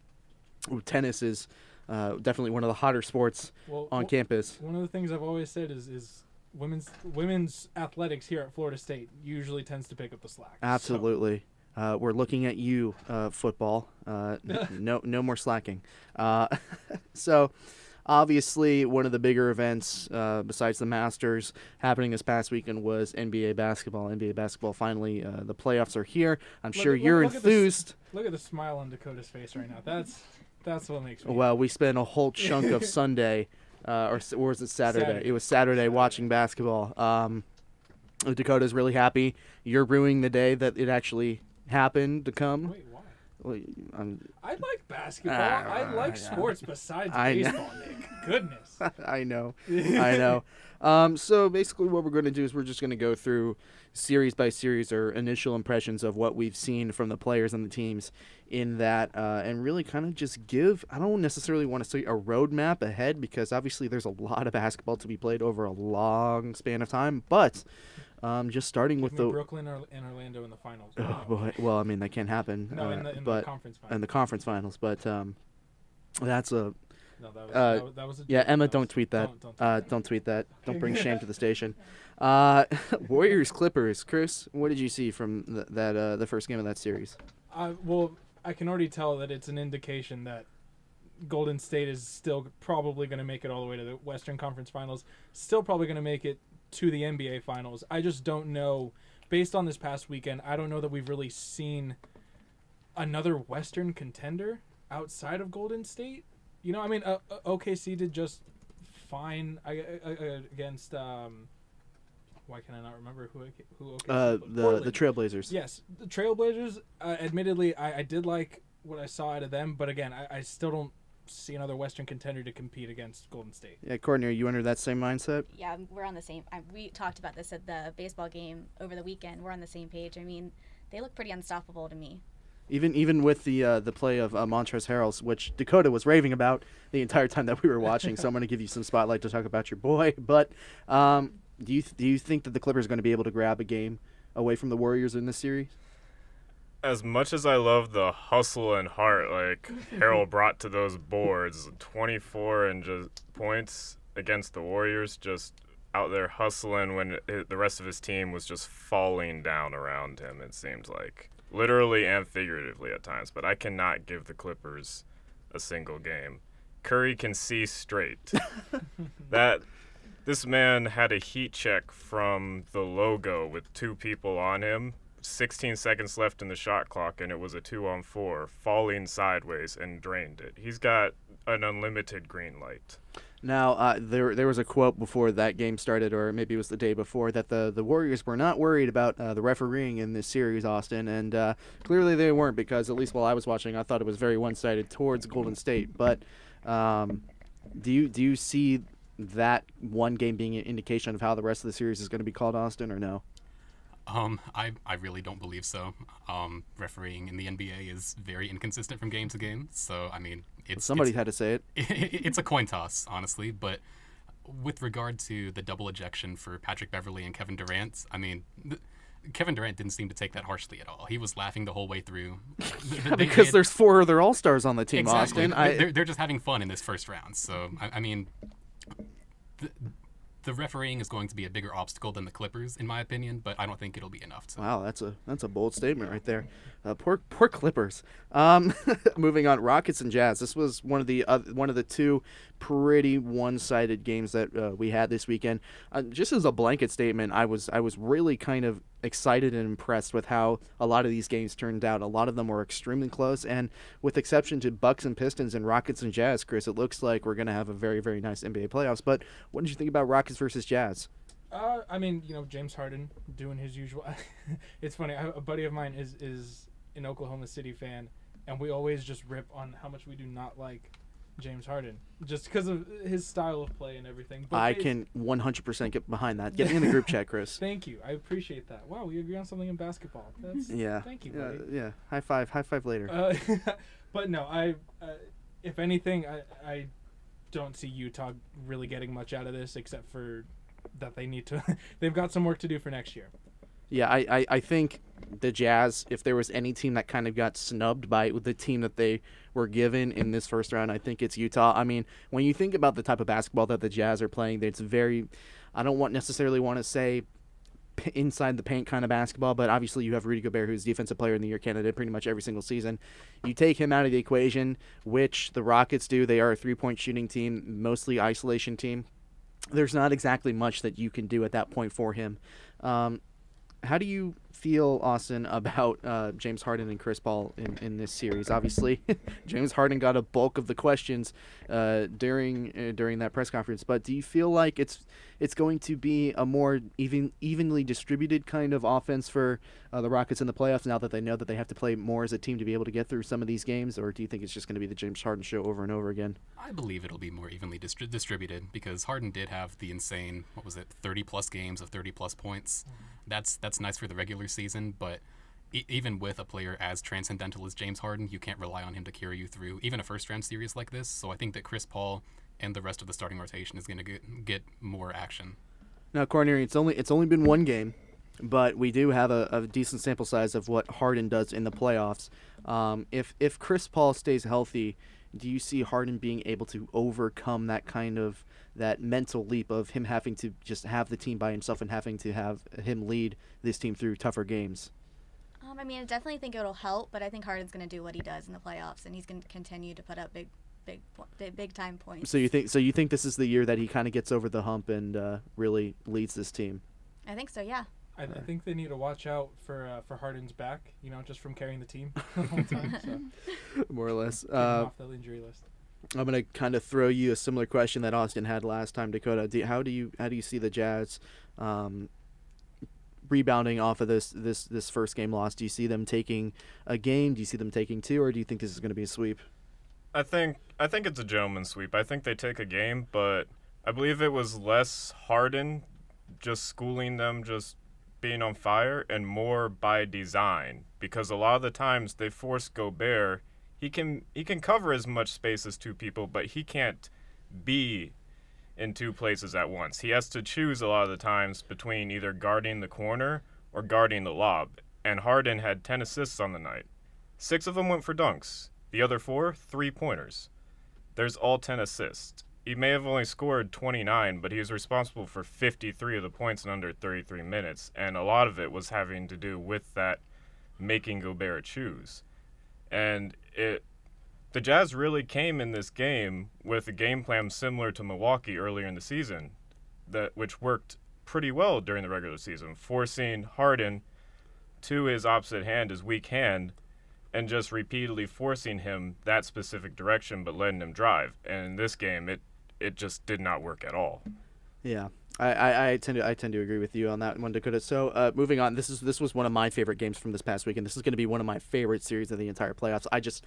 tennis is uh, definitely one of the hotter sports well, on campus. One of the things I've always said is is women's women's athletics here at Florida State usually tends to pick up the slack. So- Absolutely. Uh, we're looking at you, uh, football. Uh, no, no more slacking. Uh, so, obviously, one of the bigger events uh, besides the Masters happening this past weekend was NBA basketball. NBA basketball finally, uh, the playoffs are here. I'm Look sure at- you're look at this- enthused. Look at the smile on Dakota's face right now. That's that's what makes me. Well, we spent a whole chunk of Sunday, uh, or, or was it Saturday? Saturday. It was Saturday, watching basketball. Um, Dakota's really happy. You're ruining the day that it actually happened to come. Wait, I'm, I like basketball. Ah, I like sports besides I know. baseball, Nick. Goodness. I know, I know. Um, so basically, what we're going to do is we're just going to go through series by series or initial impressions of what we've seen from the players and the teams in that, uh, and really kind of just give. I don't necessarily want to say a roadmap ahead because obviously there's a lot of basketball to be played over a long span of time, but. Um, just starting with the Brooklyn or, and Orlando in the finals. Oh, boy. Well, I mean that can't happen. No, uh, in the, in the but conference in finals. the conference finals. But um, that's a no, that was, uh, that was, that was a yeah. Emma, That don't was- tweet that. Don't, don't tweet uh, that. don't tweet that. Don't bring shame to the station. Uh, Warriors Clippers. Chris, what did you see from th- that uh, the first game of that series? Uh, well, I can already tell that it's an indication that Golden State is still probably going to make it all the way to the Western Conference Finals. Still probably going to make it to the NBA Finals. I just don't know. Based on this past weekend, I don't know that we've really seen another Western contender outside of Golden State. You know, I mean, uh, uh, OKC did just fine I, I, against. Um, why can I not remember who who OKC? Uh, the Portland. the Trailblazers. Yes, the Trailblazers. Uh, admittedly, I, I did like what I saw out of them, but again, I, I still don't see another Western contender to compete against Golden State. Yeah, Courtney, are you under that same mindset? Yeah, we're on the same. I, we talked about this at the baseball game over the weekend. We're on the same page. I mean, they look pretty unstoppable to me. Even even with the uh, the play of uh, Montrezl Harrell, which Dakota was raving about the entire time that we were watching. so I'm going to give you some spotlight to talk about your boy. But um, do you do you think that the Clippers are going to be able to grab a game away from the Warriors in this series? As much as I love the hustle and heart like Harrell brought to those boards, 24 and just points against the Warriors, just out there hustling when it, the rest of his team was just falling down around him. It seems like literally and figuratively at times. But I cannot give the Clippers a single game. Curry can see straight. that this man had a heat check from the logo with two people on him. 16 seconds left in the shot clock, and it was a two on four, falling sideways and drained it. He's got an unlimited green light. Now, uh, there there was a quote before that game started, or maybe it was the day before, that the, the Warriors were not worried about uh, the refereeing in this series, Austin, and uh, clearly they weren't because at least while I was watching, I thought it was very one sided towards Golden State. But um, do you do you see that one game being an indication of how the rest of the series is going to be called, Austin, or no? Um, I, I really don't believe so. Um, refereeing in the NBA is very inconsistent from game to game. So I mean, it's Somebody it's, had to say it. it's a coin toss, honestly. But with regard to the double ejection for Patrick Beverley and Kevin Durant, I mean, th- Kevin Durant didn't seem to take that harshly at all. He was laughing the whole way through. Th- they- because they- there's four other All Stars on the team, exactly. Austin. They're, I, they're, they're just having fun in this first round. So I, I mean, the, the refereeing is going to be a bigger obstacle than the Clippers, in my opinion. But I don't think it'll be enough. To, Wow, that's a that's a bold statement right there. Uh, poor poor Clippers. Um, moving on, Rockets and Jazz. This was one of the uh, one of the two pretty one-sided games that uh, we had this weekend. Uh, just as a blanket statement, I was I was really kind of excited and impressed with how a lot of these games turned out. A lot of them were extremely close, and with exception to Bucks and Pistons and Rockets and Jazz, Chris, it looks like we're gonna have a very very nice NBA playoffs. But what did you think about Rockets versus Jazz? Uh, I mean, you know, James Harden doing his usual. it's funny. I, a buddy of mine is is an Oklahoma City fan, and we always just rip on how much we do not like James Harden, just because of his style of play and everything. But I can 100% get behind that. Get me in the group chat, Chris. Thank you. I appreciate that. Wow, we agree on something in basketball. That's Yeah. Thank you, Yeah, buddy. yeah. High five. High five later. Uh, but no, I. Uh, if anything, I I don't see Utah really getting much out of this, except for that they need to. they've got some work to do for next year. Yeah, I, I, I think the Jazz, if there was any team that kind of got snubbed by the team that they were given in this first round, I think it's Utah. I mean, when you think about the type of basketball that the Jazz are playing, it's very, I don't want necessarily want to say inside the paint kind of basketball, but obviously you have Rudy Gobert, who's defensive player in the year candidate pretty much every single season. You take him out of the equation, which the Rockets do. They are a three point shooting team, mostly isolation team. There's not exactly much that you can do at that point for him. Um, how do you feel, Austin, about uh, James Harden and Chris Paul in, in this series? Obviously, James Harden got a bulk of the questions uh, during uh, during that press conference. But do you feel like it's it's going to be a more even evenly distributed kind of offense for uh, the Rockets in the playoffs now that they know that they have to play more as a team to be able to get through some of these games, or do you think it's just going to be the James Harden show over and over again? I believe it'll be more evenly distri- distributed because Harden did have the insane what was it 30 plus games of 30 plus points. That's that's nice for the regular season, but even with a player as transcendental as James Harden, you can't rely on him to carry you through even a first round series like this. So I think that Chris Paul and the rest of the starting rotation is going to get get more action. Now, Courtney, it's only it's only been one game, but we do have a, a decent sample size of what Harden does in the playoffs. Um, if if Chris Paul stays healthy, do you see Harden being able to overcome that kind of that mental leap of him having to just have the team by himself and having to have him lead this team through tougher games? Um, I mean, I definitely think it'll help, but I think Harden's going to do what he does in the playoffs, and he's going to continue to put up big, big, big, big time points. So you think so you think this is the year that he kind of gets over the hump and uh, really leads this team? I think so. Yeah. I, I think they need to watch out for uh, for Harden's back. You know, just from carrying the team the whole time. So More or less. Uh, off the injury list. I'm gonna kind of throw you a similar question that Austin had last time, Dakota. Do, how do you how do you see the Jazz um, rebounding off of this this this first game loss? Do you see them taking a game? Do you see them taking two, or do you think this is going to be a sweep? I think I think it's a gentleman's sweep. I think they take a game, but I believe it was less Harden just schooling them just being on fire and more by design because a lot of the times they force Gobert he can he can cover as much space as two people but he can't be in two places at once. He has to choose a lot of the times between either guarding the corner or guarding the lob. And Harden had 10 assists on the night. Six of them went for dunks. The other four, three pointers. There's all 10 assists. He may have only scored 29, but he was responsible for 53 of the points in under 33 minutes, and a lot of it was having to do with that making Gobert choose. And it the Jazz really came in this game with a game plan similar to Milwaukee earlier in the season, that which worked pretty well during the regular season, forcing Harden to his opposite hand, his weak hand, and just repeatedly forcing him that specific direction, but letting him drive. And in this game, it it just did not work at all. Yeah. I, I, tend to I tend to agree with you on that one, Dakota. So uh, moving on, this is this was one of my favorite games from this past week, and this is going to be one of my favorite series of the entire playoffs. I just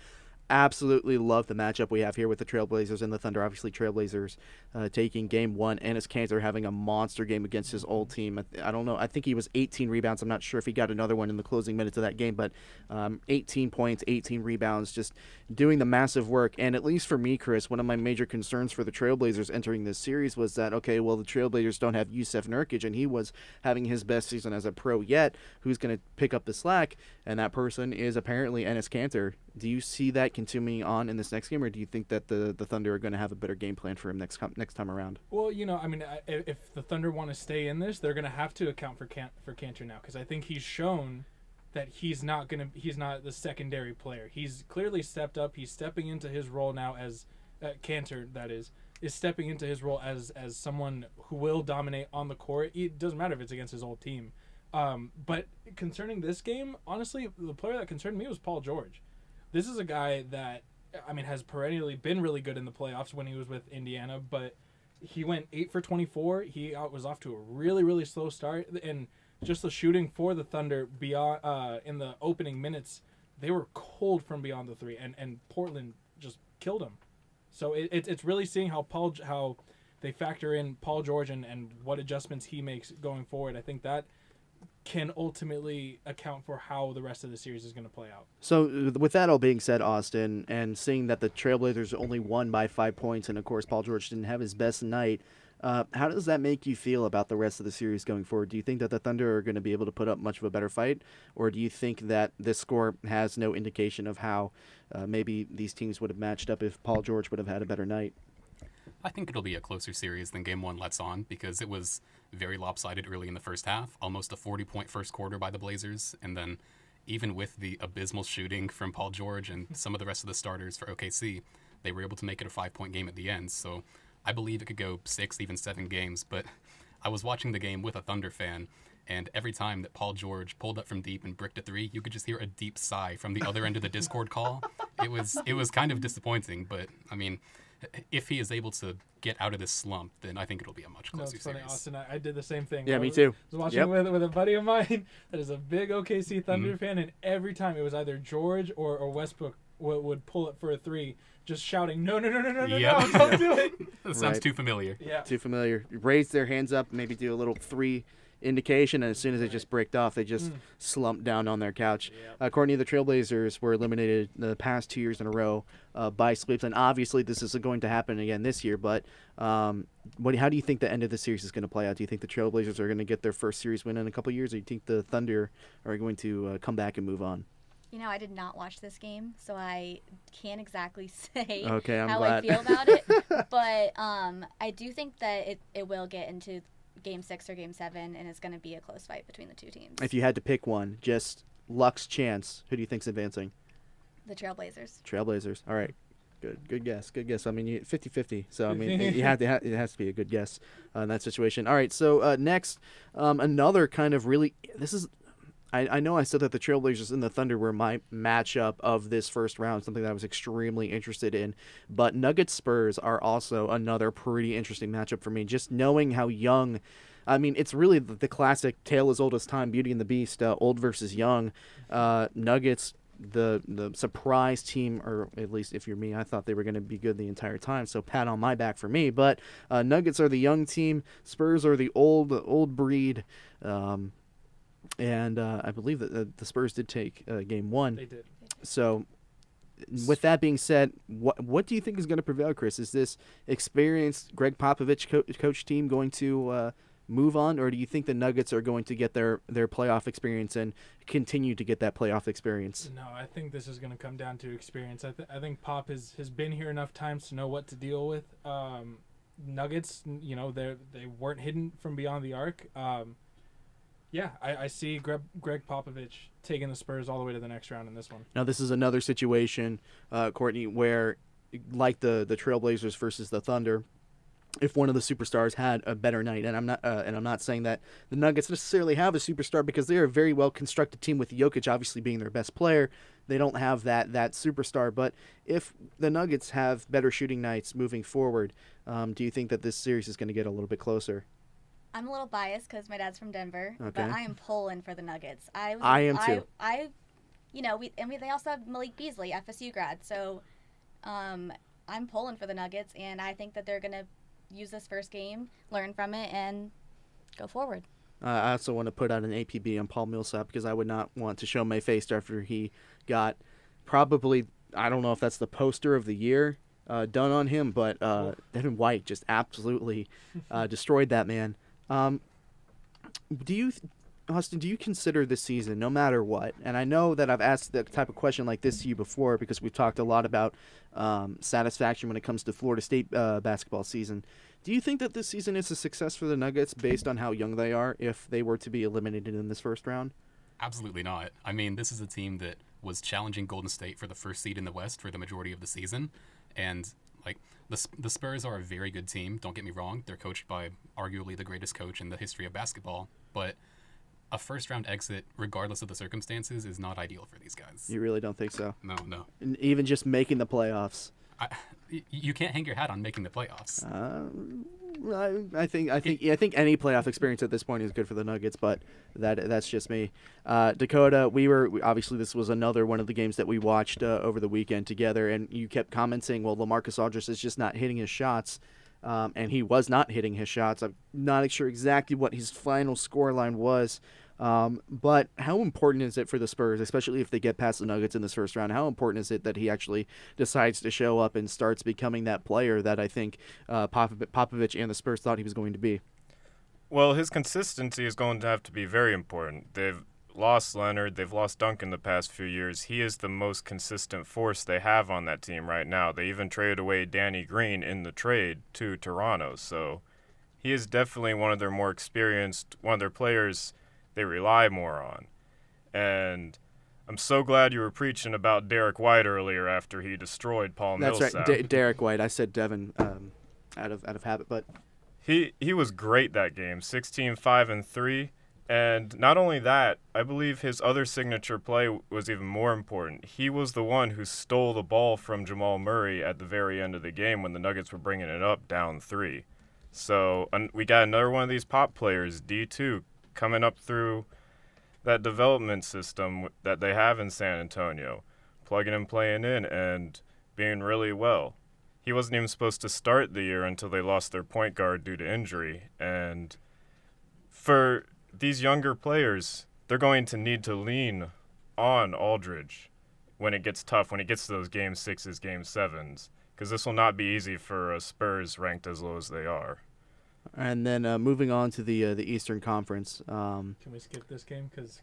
absolutely love the matchup we have here with the Trailblazers and the Thunder. Obviously, Trailblazers uh, taking game one. Enes Kanter having a monster game against his old team. I, I don't know. I think he was 18 rebounds. I'm not sure if he got another one in the closing minutes of that game, but um, 18 points, 18 rebounds, just doing the massive work. And at least for me, Chris, one of my major concerns for the Trailblazers entering this series was that, okay, well, the Trailblazers don't have Jusuf Nurkic, and he was having his best season as a pro yet. Who's going to pick up the slack? And that person is apparently Enes Kanter. Do you see that continuing on in this next game, or do you think that the, the Thunder are going to have a better game plan for him next com- next time around? Well, you know, I mean, I- if the Thunder want to stay in this, they're going to have to account for Can- for Kanter now because I think he's shown that he's not going to he's not the secondary player. He's clearly stepped up. He's stepping into his role now as uh, Kanter that is is stepping into his role as as someone who will dominate on the court. It doesn't matter if it's against his old team. Um, but concerning this game, honestly, the player that concerned me was Paul George. This is a guy that I mean has perennially been really good in the playoffs when he was with Indiana, but he went eight for 24. He uh, was off to a really really slow start, and just the shooting for the Thunder beyond uh, in the opening minutes, they were cold from beyond the three, and and Portland just killed him. So it, it's it's really seeing how Paul how they factor in Paul George and, and what adjustments he makes going forward. I think that can ultimately account for how the rest of the series is going to play out. So, with that all being said, Austin, and seeing that the Trailblazers only won by five points, and of course Paul George didn't have his best night, uh, how does that make you feel about the rest of the series going forward? Do you think that the Thunder are going to be able to put up much of a better fight, or do you think that this score has no indication of how uh, maybe these teams would have matched up if Paul George would have had a better night? I think it'll be a closer series than game one lets on because it was very lopsided early in the first half, almost a 40 point first quarter by the Blazers. And then, even with the abysmal shooting from Paul George and some of the rest of the starters for OKC, they were able to make it a five point game at the end. So I believe it could go six, even seven games. But I was watching the game with a Thunder fan. And every time that Paul George pulled up from deep and bricked a three, you could just hear a deep sigh from the other end of the Discord call. It was it was kind of disappointing, but I mean, if he is able to get out of this slump, then I think it'll be a much No, closer it's funny, series. Austin. I, I did the same thing. Yeah, me was- too. was watching Yep. with with a buddy of mine that is a big OKC Thunder Mm-hmm. fan, and every time it was either George or, or Westbrook would, would pull it for a three, just shouting, "No, no, no, no, no, no, Yep. no, don't do it." That sounds Right. too familiar. Yeah. Too familiar. Raise their hands up, maybe do a little three indication, and as soon as they just bricked off, they just slumped down on their couch. Uh, Courtney, the Trailblazers were eliminated the past two years in a row uh, by sweeps, and obviously this is going to happen again this year. But um, what? How do you think the end of the series is going to play out? Do you think the Trailblazers are going to get their first series win in a couple years, or do you think the Thunder are going to uh, come back and move on? You know, I did not watch this game, so I can't exactly say Okay, how glad. I feel about it. but um, I do think that it, it will get into game six or game seven, and it's going to be a close fight between the two teams. If you had to pick one, just luck's chance, who do you think's advancing? the Trailblazers. Trailblazers. All right. Good, good guess. Good guess. I mean, you- 50-50. So I mean, you have to. It has to be a good guess uh, in that situation. All right. So uh, next, um, another kind of really. This is. I, I know I said that the Trailblazers and the Thunder were my matchup of this first round, something that I was extremely interested in. But Nuggets Spurs are also another pretty interesting matchup for me. Just knowing how young. I mean, it's really the, classic tale as old as time, Beauty and the Beast, uh, old versus young. Uh, Nuggets the the surprise team, or at least if you're me, I thought they were going to be good the entire time. So pat on my back for me. But uh, Nuggets are the young team. Spurs are the old old breed. Um, and uh, I believe that the, the Spurs did take uh, game one. They did. So, with that being said, what what do you think is going to prevail, Chris? Is this experienced Gregg Popovich co- coach team going to uh, move on, or do you think the Nuggets are going to get their their playoff experience and continue to get that playoff experience? No, I think this is going to come down to experience. I, th- I think Pop has, has been here enough times to know what to deal with. Um, Nuggets, you know, they they weren't hidden from beyond the arc. Um, yeah, I, I see Gregg, Gregg Popovich taking the Spurs all the way to the next round in this one. Now, this is another situation, uh, Courtney, where, like the the Trailblazers versus the Thunder, if one of the superstars had a better night, and I'm not, uh, and I'm not saying that the Nuggets necessarily have a superstar because they're a very well constructed team with Jokic obviously being their best player, they don't have that that superstar. But if the Nuggets have better shooting nights moving forward, um, do you think that this series is going to get a little bit closer? I'm a little biased because my dad's from Denver, Okay. but I am pulling for the Nuggets. I I am too. I, I you know, we and we, they also have Malik Beasley, FSU grad, so um, I'm pulling for the Nuggets, and I think that they're gonna use this first game, learn from it, and go forward. Uh, I also want to put out an APB on Paul Millsap because I would not want to show my face after he got probably I don't know if that's the poster of the year uh, done on him, but uh, Devin White just absolutely uh, destroyed that man. Um, do you, Austin? Do you consider this season, no matter what? And I know that I've asked the type of question like this to you before because we've talked a lot about um, satisfaction when it comes to Florida State uh, basketball season. Do you think that this season is a success for the Nuggets based on how young they are if they were to be eliminated in this first round? Absolutely not. I mean, this is a team that was challenging Golden State for the first seed in the West for the majority of the season, and like the the Spurs are a very good team. Don't get me wrong; they're coached by arguably the greatest coach in the history of basketball. But a first round exit, regardless of the circumstances, is not ideal for these guys. You really don't think so? No, no. And even just making the playoffs. I, you can't hang your hat on making the playoffs. Uh, I, I think I think I think any playoff experience at this point is good for the Nuggets, but that that's just me. Uh, Dakota, we were we- obviously this was another one of the games that we watched uh, over the weekend together, and you kept commenting, well, LaMarcus Aldridge is just not hitting his shots. Um, and he was not hitting his shots. I'm not sure exactly what his final score line was. Um, but how important is it for the Spurs, especially if they get past the Nuggets in this first round? How important is it that he actually decides to show up and starts becoming that player that I think uh, Popov- Popovich and the Spurs thought he was going to be? Well, his consistency is going to have to be very important. They've lost Leonard, they've lost Duncan the past few years. He is the most consistent force they have on that team right now. They even traded away Danny Green in the trade to Toronto, so he is definitely one of their more experienced, one of their players they rely more on. And I'm so glad you were preaching about Derrick White earlier after he destroyed Paul That's Millsap. right, D- Derrick White. I said Devin um, out of out of habit, but He he was great that game, 16 5 and 3. And not only that, I believe his other signature play was even more important. He was the one who stole the ball from Jamal Murray at the very end of the game when the Nuggets were bringing it up down 3. So, and we got another one of these pop players, D2, coming up through that development system that they have in San Antonio, plugging and playing in and being really well he wasn't even supposed to start the year until they lost their point guard due to injury. And for these younger players, they're going to need to lean on Aldridge when it gets tough, when it gets to those game sixes, game sevens, because this will not be easy for Spurs ranked as low as they are. And then uh, moving on to the uh, the Eastern Conference. Um, Can we skip this game? Because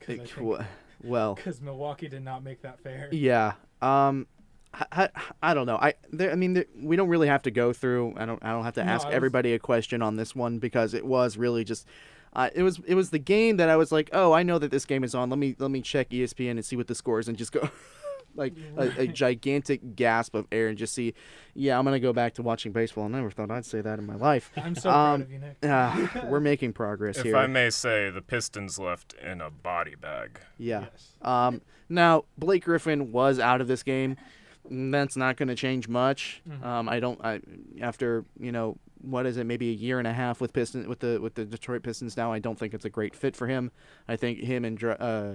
well, because Milwaukee did not make that fair. Yeah. Um, I, I, I don't know. I there. I mean, there, we don't really have to go through. I don't. I don't have to No, ask was- everybody a question on this one because it was really just. Uh, it was it was the game that I was like, oh, I know that this game is on. Let me let me check ESPN and see what the score is, and just go, like a, a gigantic gasp of air, and just see, yeah, I'm gonna go back to watching baseball. I never thought I'd say that in my life. I'm so Um, proud of you, Nick. Uh, we're making progress If here. If I may say, the Pistons left in a body bag. Yeah. Yes. Um, now Blake Griffin was out of this game. That's not going to change much. Um, I don't. I after you know what is it? Maybe a year and a half with Pistons with the with the Detroit Pistons now. I don't think it's a great fit for him. I think him and uh,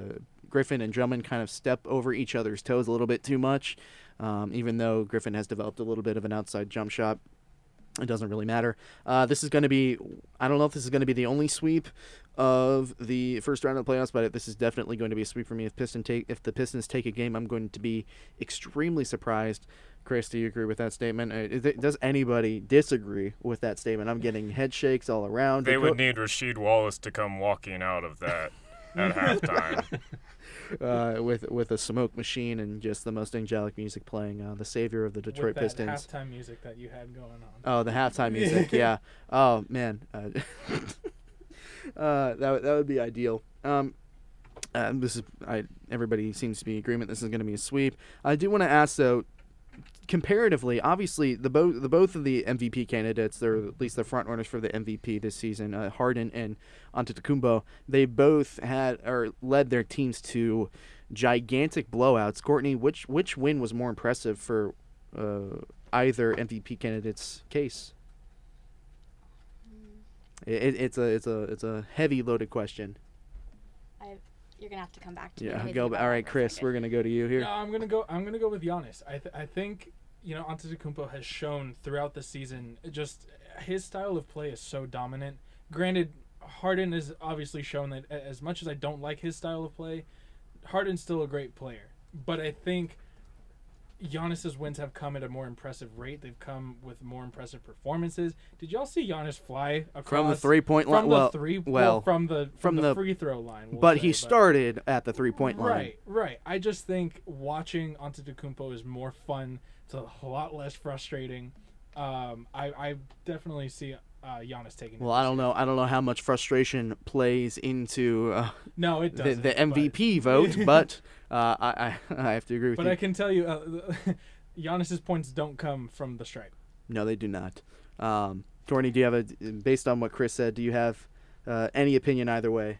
Griffin and Drummond kind of step over each other's toes a little bit too much. Um, even though Griffin has developed a little bit of an outside jump shot. It doesn't really matter. Uh, this is going to be. I don't know if this is going to be the only sweep of the first round of the playoffs, but this is definitely going to be a sweep for me. If Piston take, if the Pistons take a game, I'm going to be extremely surprised. Chris, do you agree with that statement? Uh, is it- Does anybody disagree with that statement? I'm getting head shakes all around. They Daco- would need Rasheed Wallace to come walking out of that at halftime. Uh, with with a smoke machine and just the most angelic music playing. Uh, the savior of the Detroit With that Pistons. halftime music that you had going on. Oh, the halftime music. yeah. Oh man. Uh, uh, that would- that would be ideal. Um, uh, this is I. Everybody seems to be in agreement. This is going to be a sweep. I do want to ask though. Comparatively, obviously, the both the both of the MVP candidates, they're at least the front runners for the MVP this season, uh, Harden and Antetokounmpo. They both had or led their teams to gigantic blowouts. Courtney, which which win was more impressive for uh, either MVP candidate's case? It, it's a it's a it's a heavy loaded question. I, you're gonna have to come back to me. Yeah, go. think about All that right, for a Chris, second. we're gonna go to you here. No, I'm gonna go. I'm gonna go with Giannis. I th- I think you know Antetokounmpo has shown throughout the season just his style of play is so dominant. Granted, Harden has obviously shown that as much as I don't like his style of play, Harden's still a great player. But I think Giannis's wins have come at a more impressive rate. They've come with more impressive performances. Did y'all see Giannis fly across From the three-point line- From the well- three, well, from the from from, the, the- free throw line. we'll but say, he started at the three point line. Right, right. I just think watching Antetokounmpo is more fun. It's a lot less frustrating. Um, I, I definitely see uh, Giannis taking. Well, I don't know. I don't know how much frustration plays into uh, No, it the, doesn't. the but- MVP vote, but uh, I, I I have to agree with But you. But I can tell you, uh, Giannis's points don't come from the stripe. No, they do not. Um, Torney, do you have a based on what Chris said? Do you have uh, any opinion either way?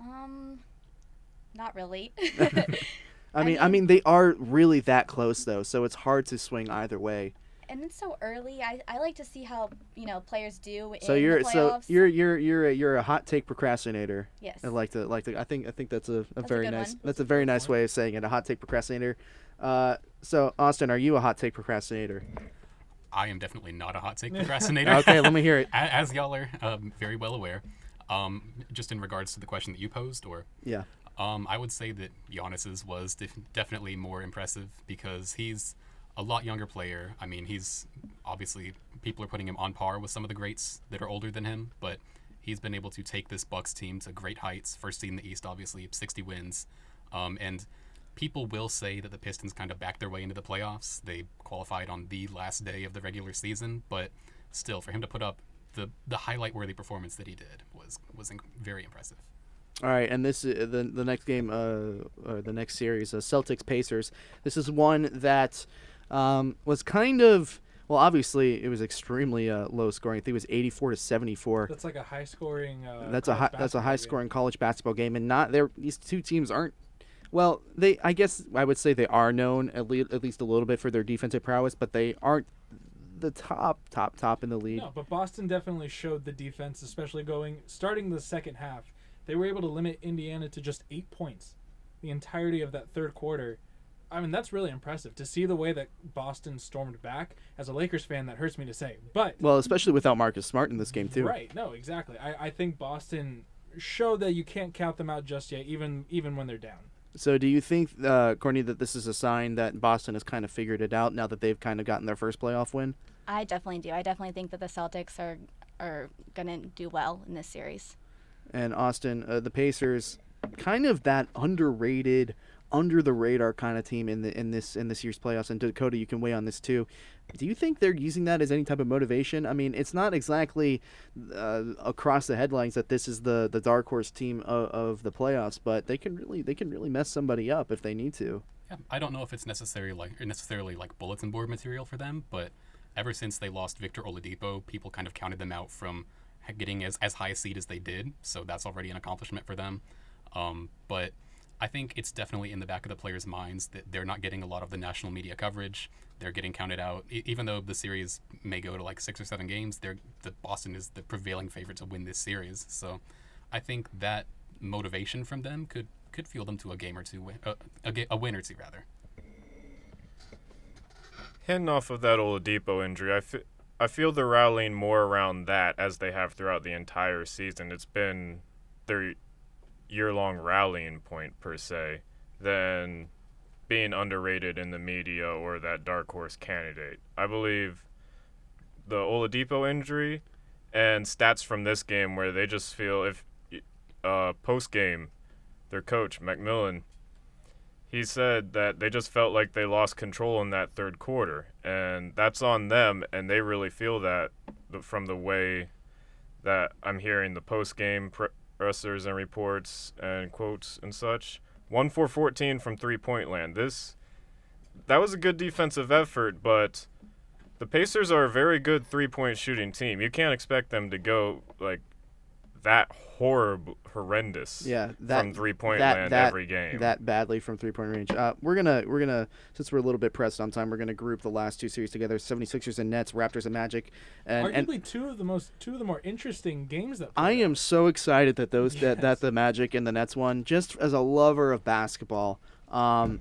Um, not really. I I mean, I mean- mean, they are really that close though, so it's hard to swing either way. and it's so early. I, I like to see how you know players do. So in you're the so you're you're you're a, you're a hot take procrastinator. yes. I like to like to. I think I think that's a, a a very good nice one. that's a very nice way of saying it. A hot take procrastinator. Uh, so Austin, are you a hot take procrastinator? I am definitely not a hot take procrastinator. okay, let me hear it. As y'all are um, very well aware, um, just in regards to the question that you posed, or Yeah. Um, I would say that Giannis's was def- definitely more impressive because he's a lot younger player. I mean, he's obviously people are putting him on par with some of the greats that are older than him, but he's been able to take this Bucks team to great heights. First seed in the East, obviously, 60 wins, um, and people will say that the Pistons kind of backed their way into the playoffs. They qualified on the last day of the regular season, but still, for him to put up the the highlight worthy performance that he did was was inc- very impressive. All right, and this uh, the the next game, uh, or the next series, uh, Celtics Pacers. This is one that um, was kind of well, obviously it was extremely uh, low scoring. I think it was eighty four to seventy four. That's like a high scoring. Uh, That's a high, that's a high scoring college basketball game, and not there. These two teams aren't. Well, they I guess I would say they are known at least at least a little bit for their defensive prowess, but they aren't the top top top in the league. No, but Boston definitely showed the defense, especially going starting the second half. They were able to limit Indiana to just eight points the entirety of that third quarter. I mean, that's really impressive to see the way that Boston stormed back. As a Lakers fan, that hurts me to say, but Well, especially without Marcus Smart in this game too. right, no, exactly. I, I think Boston showed that you can't count them out just yet, even even when they're down. So, do you think, uh, Courtney, that this is a sign that Boston has kind of figured it out now that they've kind of gotten their first playoff win? I definitely do. I definitely think that the Celtics are are gonna do well in this series. And Austin, uh, the Pacers, kind of that underrated, under the radar kind of team in the in this in this year's playoffs. And Dakota, you can weigh on this too. Do you think they're using that as any type of motivation? I mean, it's not exactly uh, across the headlines that this is the the dark horse team of, of the playoffs, but they can really they can really mess somebody up if they need to. Yeah, I don't know if it's necessarily like necessarily like bulletin board material for them, but ever since they lost Victor Oladipo, people kind of counted them out from getting as, as high a seed as they did. So that's already an accomplishment for them. Um, but I think it's definitely in the back of the players' minds that they're not getting a lot of the national media coverage. They're getting counted out, e- even though the series may go to like six or seven games. They're the Boston is the prevailing favorite to win this series. So I think that motivation from them could could fuel them to a game or two, win, uh, a, a win or two rather. Hitting off of that Oladipo injury, I fe- I feel they're rallying more around that as they have throughout the entire season. It's been their year-long rallying point per se than being underrated in the media or that dark horse candidate. I believe the Oladipo injury and stats from this game where they just feel if uh, post game, their coach McMillan he said that they just felt like they lost control in that third quarter, and that's on them, and they really feel that from the way that I'm hearing the post game pressers and reports and quotes and such. One for 14 from three point land. This that was a good defensive effort, but the Pacers are a very good three point shooting team. You can't expect them to go like that horrible, horrendous. Yeah, that from three point that, land that, every game. That badly from three point range. Uh, we're gonna we're gonna since we're a little bit pressed on time, we're gonna group the last two series together: 76ers and Nets, Raptors and Magic. And, and Arguably two of the most two of the more interesting games that I out. am so excited that those that, that the Magic and the Nets won. Just as a lover of basketball. Um,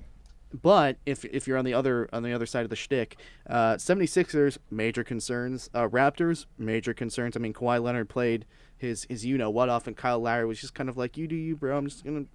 but if if you're on the other on the other side of the shtick, uh, 76ers major concerns. Uh, Raptors major concerns. I mean, Kawhi Leonard played his his you know what off, and Kyle Lowry was just kind of like you do you, bro. I'm just gonna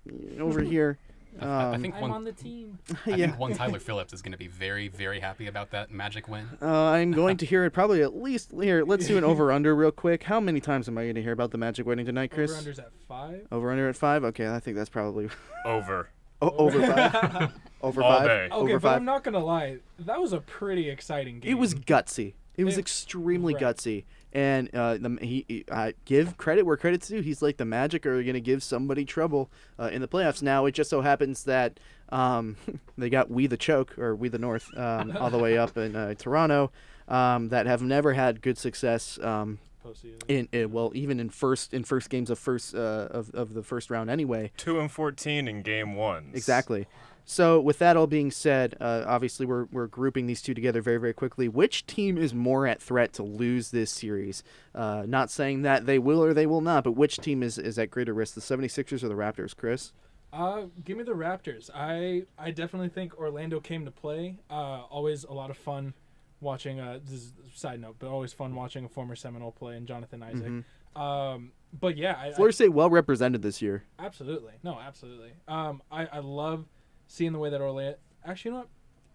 over here. I, I Um, think I'm one. on the team. I yeah. think one Tyler Phillips is going to be very, very happy about that Magic win. Uh, I'm going to hear it probably at least here. Let's do an over under real quick. How many times am I going to hear about the Magic winning tonight, Chris? Over unders at five. Over under at five. Okay, I think that's probably Over over five. over all five. day. Okay, Over but five. I'm not gonna lie. That was a pretty exciting game. It was gutsy. It was It- extremely right. gutsy. And uh, the, he, he uh, give credit where credit's due. He's like the Magic are going to give somebody trouble uh, in the playoffs. Now it just so happens that um, they got we the choke or we the North um, all the way up in uh, Toronto um, that have never had good success um, postseason. in, in well even in first in first games of first uh, of, of the first round anyway. Two and fourteen in game one. Exactly. So with that all being said, uh, obviously we're we're grouping these two together very very quickly. Which team is more at threat to lose this series? Uh, not saying that they will or they will not, but which team is, is at greater risk, the 76ers or the Raptors, Chris? Uh, give me the Raptors. I I definitely think Orlando came to play. Uh, always a lot of fun watching. Uh, this is a side note, but always fun watching a former Seminole play and Jonathan Isaac. Um, but yeah, I, I, Florida State well represented this year. absolutely no, absolutely. Um, I I love seeing the way that Orlando. Actually, you know what?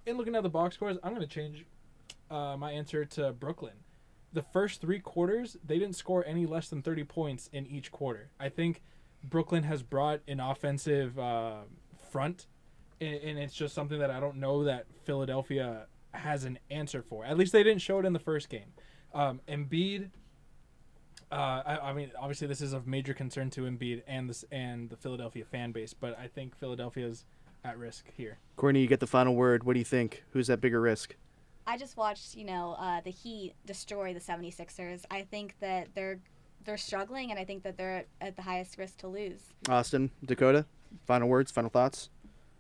In looking at the box scores, I'm gonna change uh, my answer to Brooklyn. The first three quarters, they didn't score any less than 30 points in each quarter. I think Brooklyn has brought an offensive uh, front, and, and it's just something that I don't know that Philadelphia has an answer for. At least they didn't show it in the first game. Um, Embiid, uh, I, I mean, obviously this is of major concern to Embiid and this and the Philadelphia fan base, but I think Philadelphia's at risk here. Courtney, you get the final word. What do you think? Who's at bigger risk? I just watched, you know, uh, the Heat destroy the 76ers. I think that they're they're struggling, and I think that they're at the highest risk to lose. Austin, Dakota, final words, final thoughts.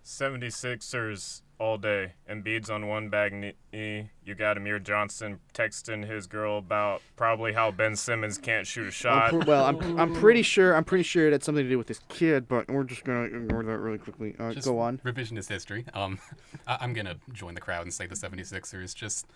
76ers all day. Embiid's on one bag knee. You got Amir Johnson texting his girl about probably how Ben Simmons can't shoot a I'm shot. pr- well, I'm, I'm pretty sure I'm pretty sure it had something to do with this kid, but we're just gonna ignore that really quickly. Uh, Just go on. Revisionist history. Um, I- I'm going to join the crowd and say the 76ers. Just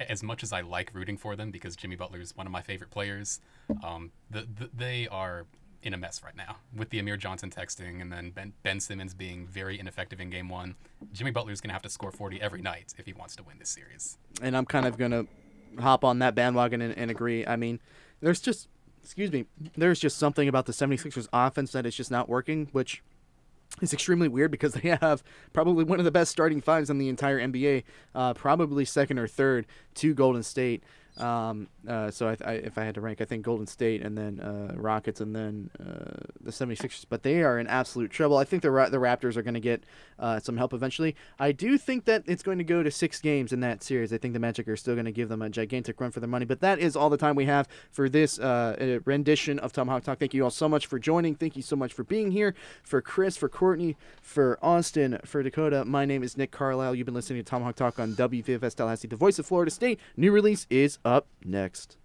as much as I like rooting for them because Jimmy Butler is one of my favorite players, um, the, the, they are in a mess right now with the Amir Johnson texting and then Ben, ben Simmons being very ineffective in game one. Jimmy Butler's going to have to score 40 every night if he wants to win this series. and I'm kind of gonna hop on that bandwagon and, and agree. I mean, there's just excuse me, there's just something about the 76ers offense that is just not working, which is extremely weird because they have probably one of the best starting fives in the entire NBA, uh, probably second or third to Golden State. Um, uh, so I, I, if I had to rank, I think Golden State and then uh, Rockets and then uh, the 76ers. But they are in absolute trouble. I think the the Raptors are going to get uh, some help eventually. I do think that it's going to go to six games in that series. I think the Magic are still going to give them a gigantic run for their money. But that is all the time we have for this uh, uh, rendition of Tomahawk Talk. Thank you all so much for joining. Thank you so much for being here. For Chris, for Courtney, for Austin, for Dakota. My name is Nick Carlisle. You've been listening to Tomahawk Talk on WVFS Tallahassee, the voice of Florida State. New release is up next.